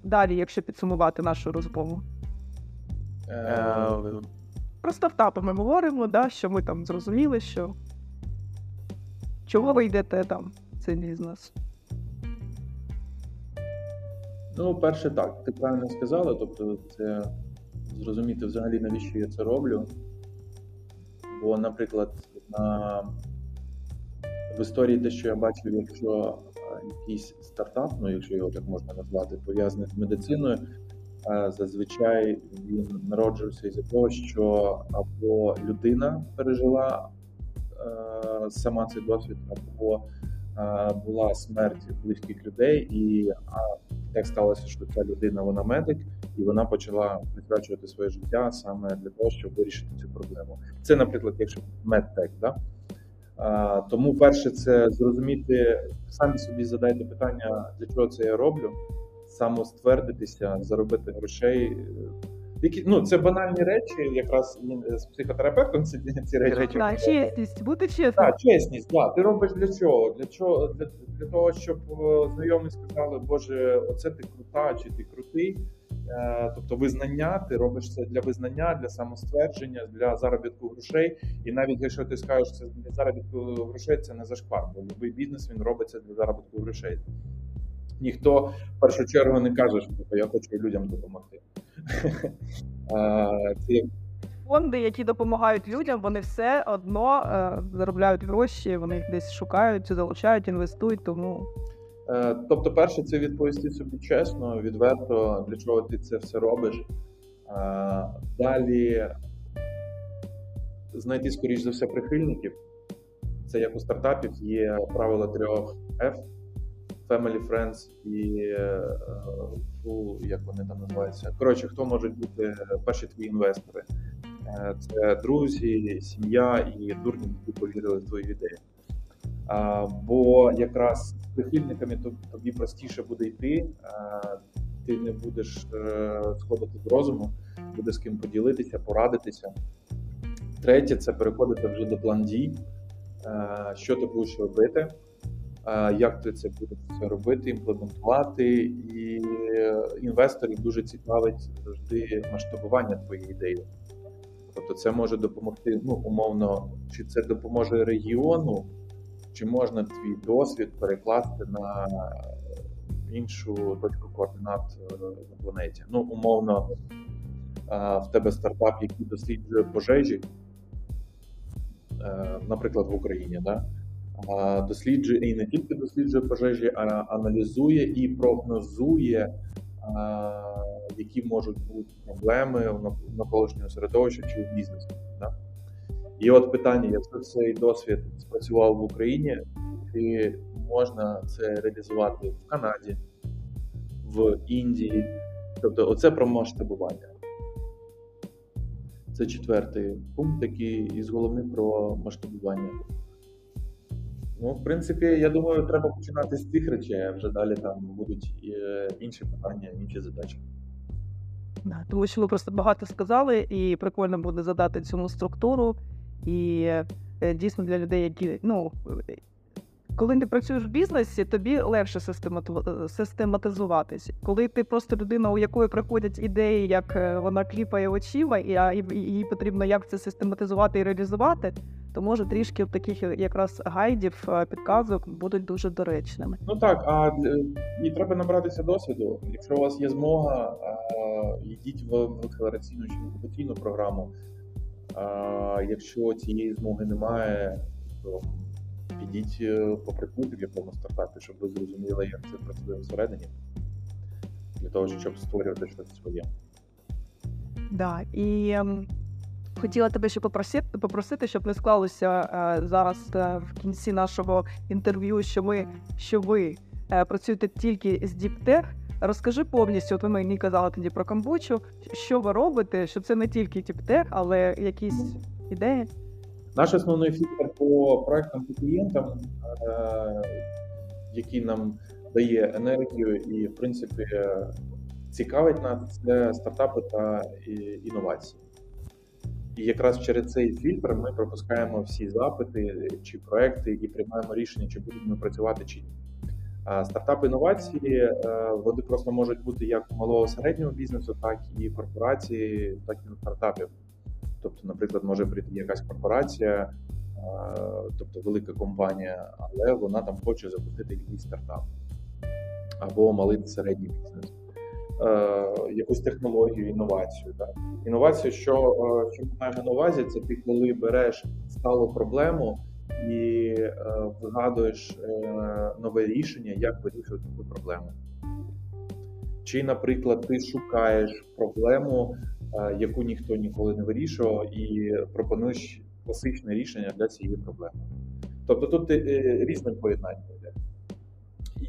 Далі, якщо підсумувати нашу розмову. Е, Про стартапи ми говоримо, да, що ми там зрозуміли, що чого ви йдете там цей бізнес. Ну, перше, так, ти правильно сказала. Тобто, це зрозуміти взагалі, навіщо я це роблю. Бо, наприклад, на... в історії те, що я бачив, якщо якийсь стартап, ну якщо його так можна назвати, пов'язаний з медициною, зазвичай він народжувався із-за того, що або людина пережила е, сама цей досвід, або е, була смерть близьких людей, і так сталося, що ця людина вона медик, і вона почала присвячувати своє життя саме для того, щоб вирішити цю проблему. Це, наприклад, якщо медтек, да? Тому перше, це зрозуміти, самі собі задайте питання, для чого це я роблю, самоствердитися, заробити грошей. Які, ну, це банальні речі, якраз з психотерапевтом ці, ці речі. Да, чесність, бути чесним. Так, чесність, да. Ти робиш для чого? Для чого? Для, для того, щоб е, знайомі сказали, Боже, оце ти крута чи ти крутий. Е, тобто визнання, ти робиш це для визнання, для самоствердження, для заробітку грошей. І навіть якщо ти скажеш це для заробітку грошей, це не зашквар, бо будь-який бізнес він робиться для заробітку грошей. Ніхто в першу чергу не каже, що типу, я хочу людям допомогти. Фонди, які допомагають людям, вони все одно е, заробляють гроші, вони їх десь шукають, залучають, інвестують. Тому Е, Тобто, перше, це відповісти собі чесно, відверто, для чого ти це все робиш. Далі знайти, скоріш за все, прихильників. Це як у стартапів є правило трьох F: Family, Friends і е, Full, як вони там називаються. Коротше, хто можуть бути перші твої інвестори? Е, Це друзі, сім'я і дурні, які повірили в твою ідею. Бо якраз з прихильниками тобі простіше буде йти, ти не будеш е, сходити з розуму, буде з ким поділитися, порадитися. Третє це переходити вже до план дій, е, що ти будеш робити. Як ти це будеш робити, імплементувати, і інвесторів дуже цікавить завжди масштабування твоєї ідеї. Тобто це може допомогти, ну, умовно, чи це допоможе регіону, чи можна твій досвід перекласти на іншу точку координат е, на планеті. Ну, умовно, в тебе стартап, який досліджує пожежі, е, наприклад, в Україні, да? Досліджує і не тільки досліджує пожежі, а аналізує і прогнозує, які можуть бути проблеми в навколишньому середовищі чи в бізнесі. Да? І от питання: якщо цей досвід спрацював в Україні, чи можна це реалізувати в Канаді, в Індії? Тобто, оце про масштабування. Це четвертий пункт, який із головних про масштабування. Ну, в принципі, я думаю, треба починати з цих речей, а вже далі там будуть е, інші питання, інші задачі. Да, тому що ви просто багато сказали, і прикольно буде задати цьому структуру. І е, дійсно для людей, які ну коли ти працюєш в бізнесі, тобі легше систематизуватись. Коли ти просто людина, у якої приходять ідеї, як е, вона кліпає очима, і їй потрібно як це систематизувати і реалізувати, то може трішки таких якраз гайдів, е, підказок будуть дуже доречними. Ну так, а і треба набратися досвіду. Якщо у вас є змога, йдіть в акселераційну чи інкубаційну програму. А Якщо цієї змоги немає, то підіть е, попрацюйте в якому стартапі, щоб ви зрозуміли, як це працює всередині, для того, щоб створювати щось своє. Да, і хотіла тебе ще попросити, попросити, щоб не склалося е, зараз е, в кінці нашого інтерв'ю, що ми що ви е, працюєте тільки з Діптех. Розкажи повністю, от ви мені казали тоді про камбучу, що ви робите, що це не тільки Діптех, але якісь ідеї. Наш основний фільтр по проектам по клієнтам, е, який нам дає енергію і, в принципі, цікавить нас, це стартапи та інновації. І якраз через цей фільтр ми пропускаємо всі запити чи проекти і приймаємо рішення, чи будемо ми працювати чи ні. Стартапи інновації е, вони просто можуть бути як у малого середнього бізнесу, так і корпорації, так і стартапів. Тобто, наприклад, може прийти якась корпорація, тобто велика компанія, але вона там хоче запустити якийсь стартап або малий середній бізнес, якусь технологію, інновацію. Так? Інновацію, що що ми маємо на увазі, це ти коли береш сталу проблему і вигадуєш е, нове рішення, як вирішувати цю проблему. Чи, наприклад, ти шукаєш проблему, Е, яку ніхто ніколи не вирішував, і пропонуєш класичне рішення для цієї проблеми. Тобто тут е, різне поєднання.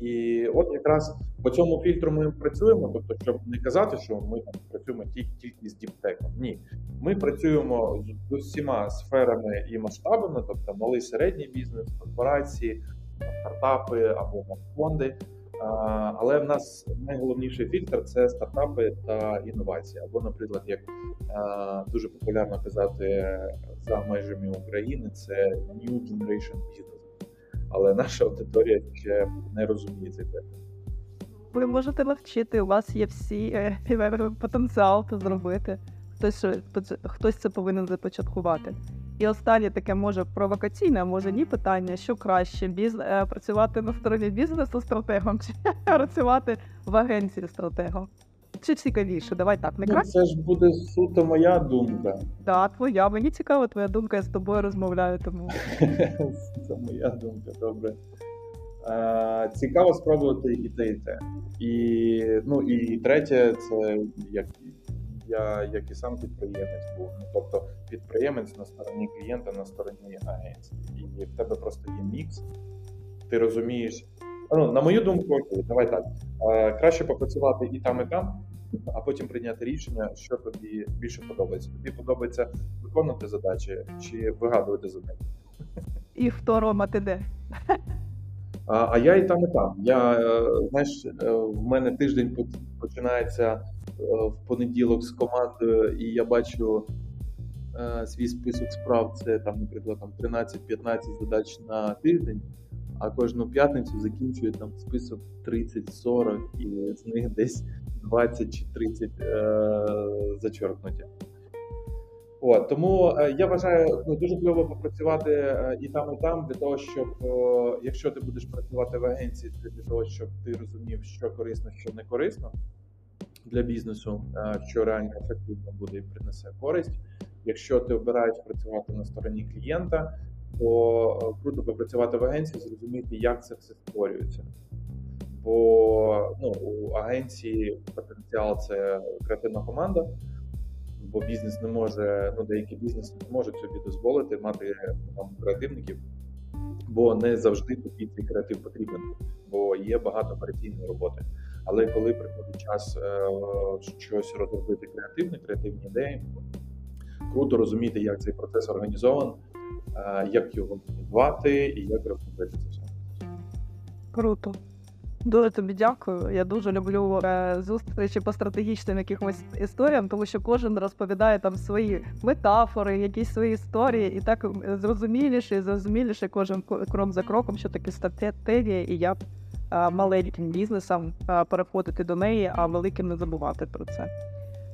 І от якраз по цьому фільтру ми працюємо, тобто, щоб не казати, що ми там працюємо тільки, тільки з діптеком. Ні, ми працюємо з усіма сферами і масштабами, тобто малий середній бізнес, корпорації, стартапи або фонди. Але в нас найголовніший фільтр це стартапи та інновації. Або, наприклад, як дуже популярно казати за межами України, це New Generation Business. Але наша аудиторія ще не розуміє цей термін. Ви можете навчити, у вас є всі е, потенціал це зробити. Хтось хтось це повинен започаткувати. І останнє таке може провокаційне, може ні питання, що краще біз... Е, працювати на стороні бізнесу стратегом чи працювати в агенції стратегом. Чи цікавіше? Давай так, не ну, краще? Це ж буде суто моя думка. Так, твоя. Мені цікава твоя думка, я з тобою розмовляю. тому. Це моя думка, добре. Е, цікаво спробувати і те, і те. І ну, і третє, це як я, як і сам підприємець, був. Ну, тобто підприємець на стороні клієнта, на стороні агенції. І в тебе просто є мікс. Ти розумієш. Ну, На мою думку, окей, давай так. Краще попрацювати і там, і там, а потім прийняти рішення, що тобі більше подобається. Тобі подобається виконувати задачі чи вигадувати задачі. І хто Рома, ти де? А а я і там, і там. Я, е, знаєш, е, в мене тиждень починається Е, в понеділок з командою, і я бачу е, свій список справ. Це там, наприклад, там 13-15 задач на тиждень. А кожну п'ятницю закінчує там список 30-40, і з них десь 20 чи 30 е, зачеркнуті. От, тому е, я вважаю ну, дуже кльово попрацювати е, і там, і там для того, щоб е, якщо ти будеш працювати в агенції, для того, щоб ти розумів, що корисно, що не корисно для бізнесу, е, що реально ефективно буде і принесе користь. Якщо ти обираєш працювати на стороні клієнта, то е, круто попрацювати в агенції, зрозуміти, як це все створюється. Бо ну, у агенції потенціал це креативна команда, бо бізнес не може, ну деякі бізнеси не можуть собі дозволити мати там креативників, бо не завжди тобі цей креатив потрібен, бо є багато операційної роботи. Але коли приходить час е, щось розробити креативне, креативні ідеї, круто розуміти, як цей процес організований, як його будувати і як розробити це все. Круто. Дуже тобі дякую. Я дуже люблю е, зустрічі по стратегічним якимось історіям, тому що кожен розповідає там свої метафори, якісь свої історії, і так е, зрозуміліше і зрозуміліше кожен ко- крок за кроком, що таке стратегія, і як е, маленьким бізнесам е, переходити до неї, а великим не забувати про це.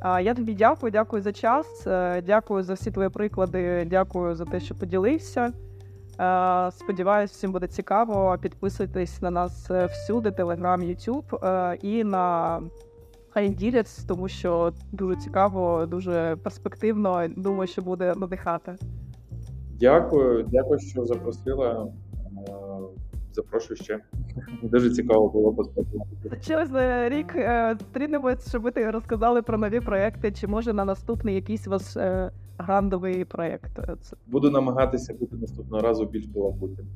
Я тобі дякую, дякую за час, е, дякую за всі твої приклади, дякую за те, що поділився. Е, Сподіваюсь, всім буде цікаво. Підписуйтесь на нас е, всюди: Telegram, YouTube і на iDealers, тому що дуже цікаво, дуже перспективно. Думаю, що буде надихати. Дякую, дякую, що запросила. Е, Запрошую ще. Дуже цікаво було поспілкуватися. Через е, рік е, зустрінемось, щоб ви розказали про нові проекти, чи може на наступний якийсь у вас е, грандовий проєкт. Е, Буду намагатися бути наступного разу більш балакутим.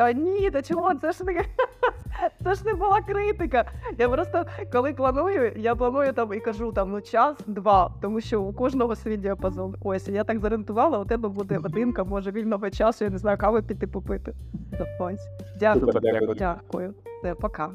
Та ні, та чого? Це ж не це ж не була критика. Я просто коли планую, я планую там і кажу там ну час, два, тому що у кожного свій діапазон. Ось я так зорієнтувала, у тебе буде годинка, може вільного часу, я не знаю, кави піти попити. Ось. Дякую. Дякую. Дякую. Пока.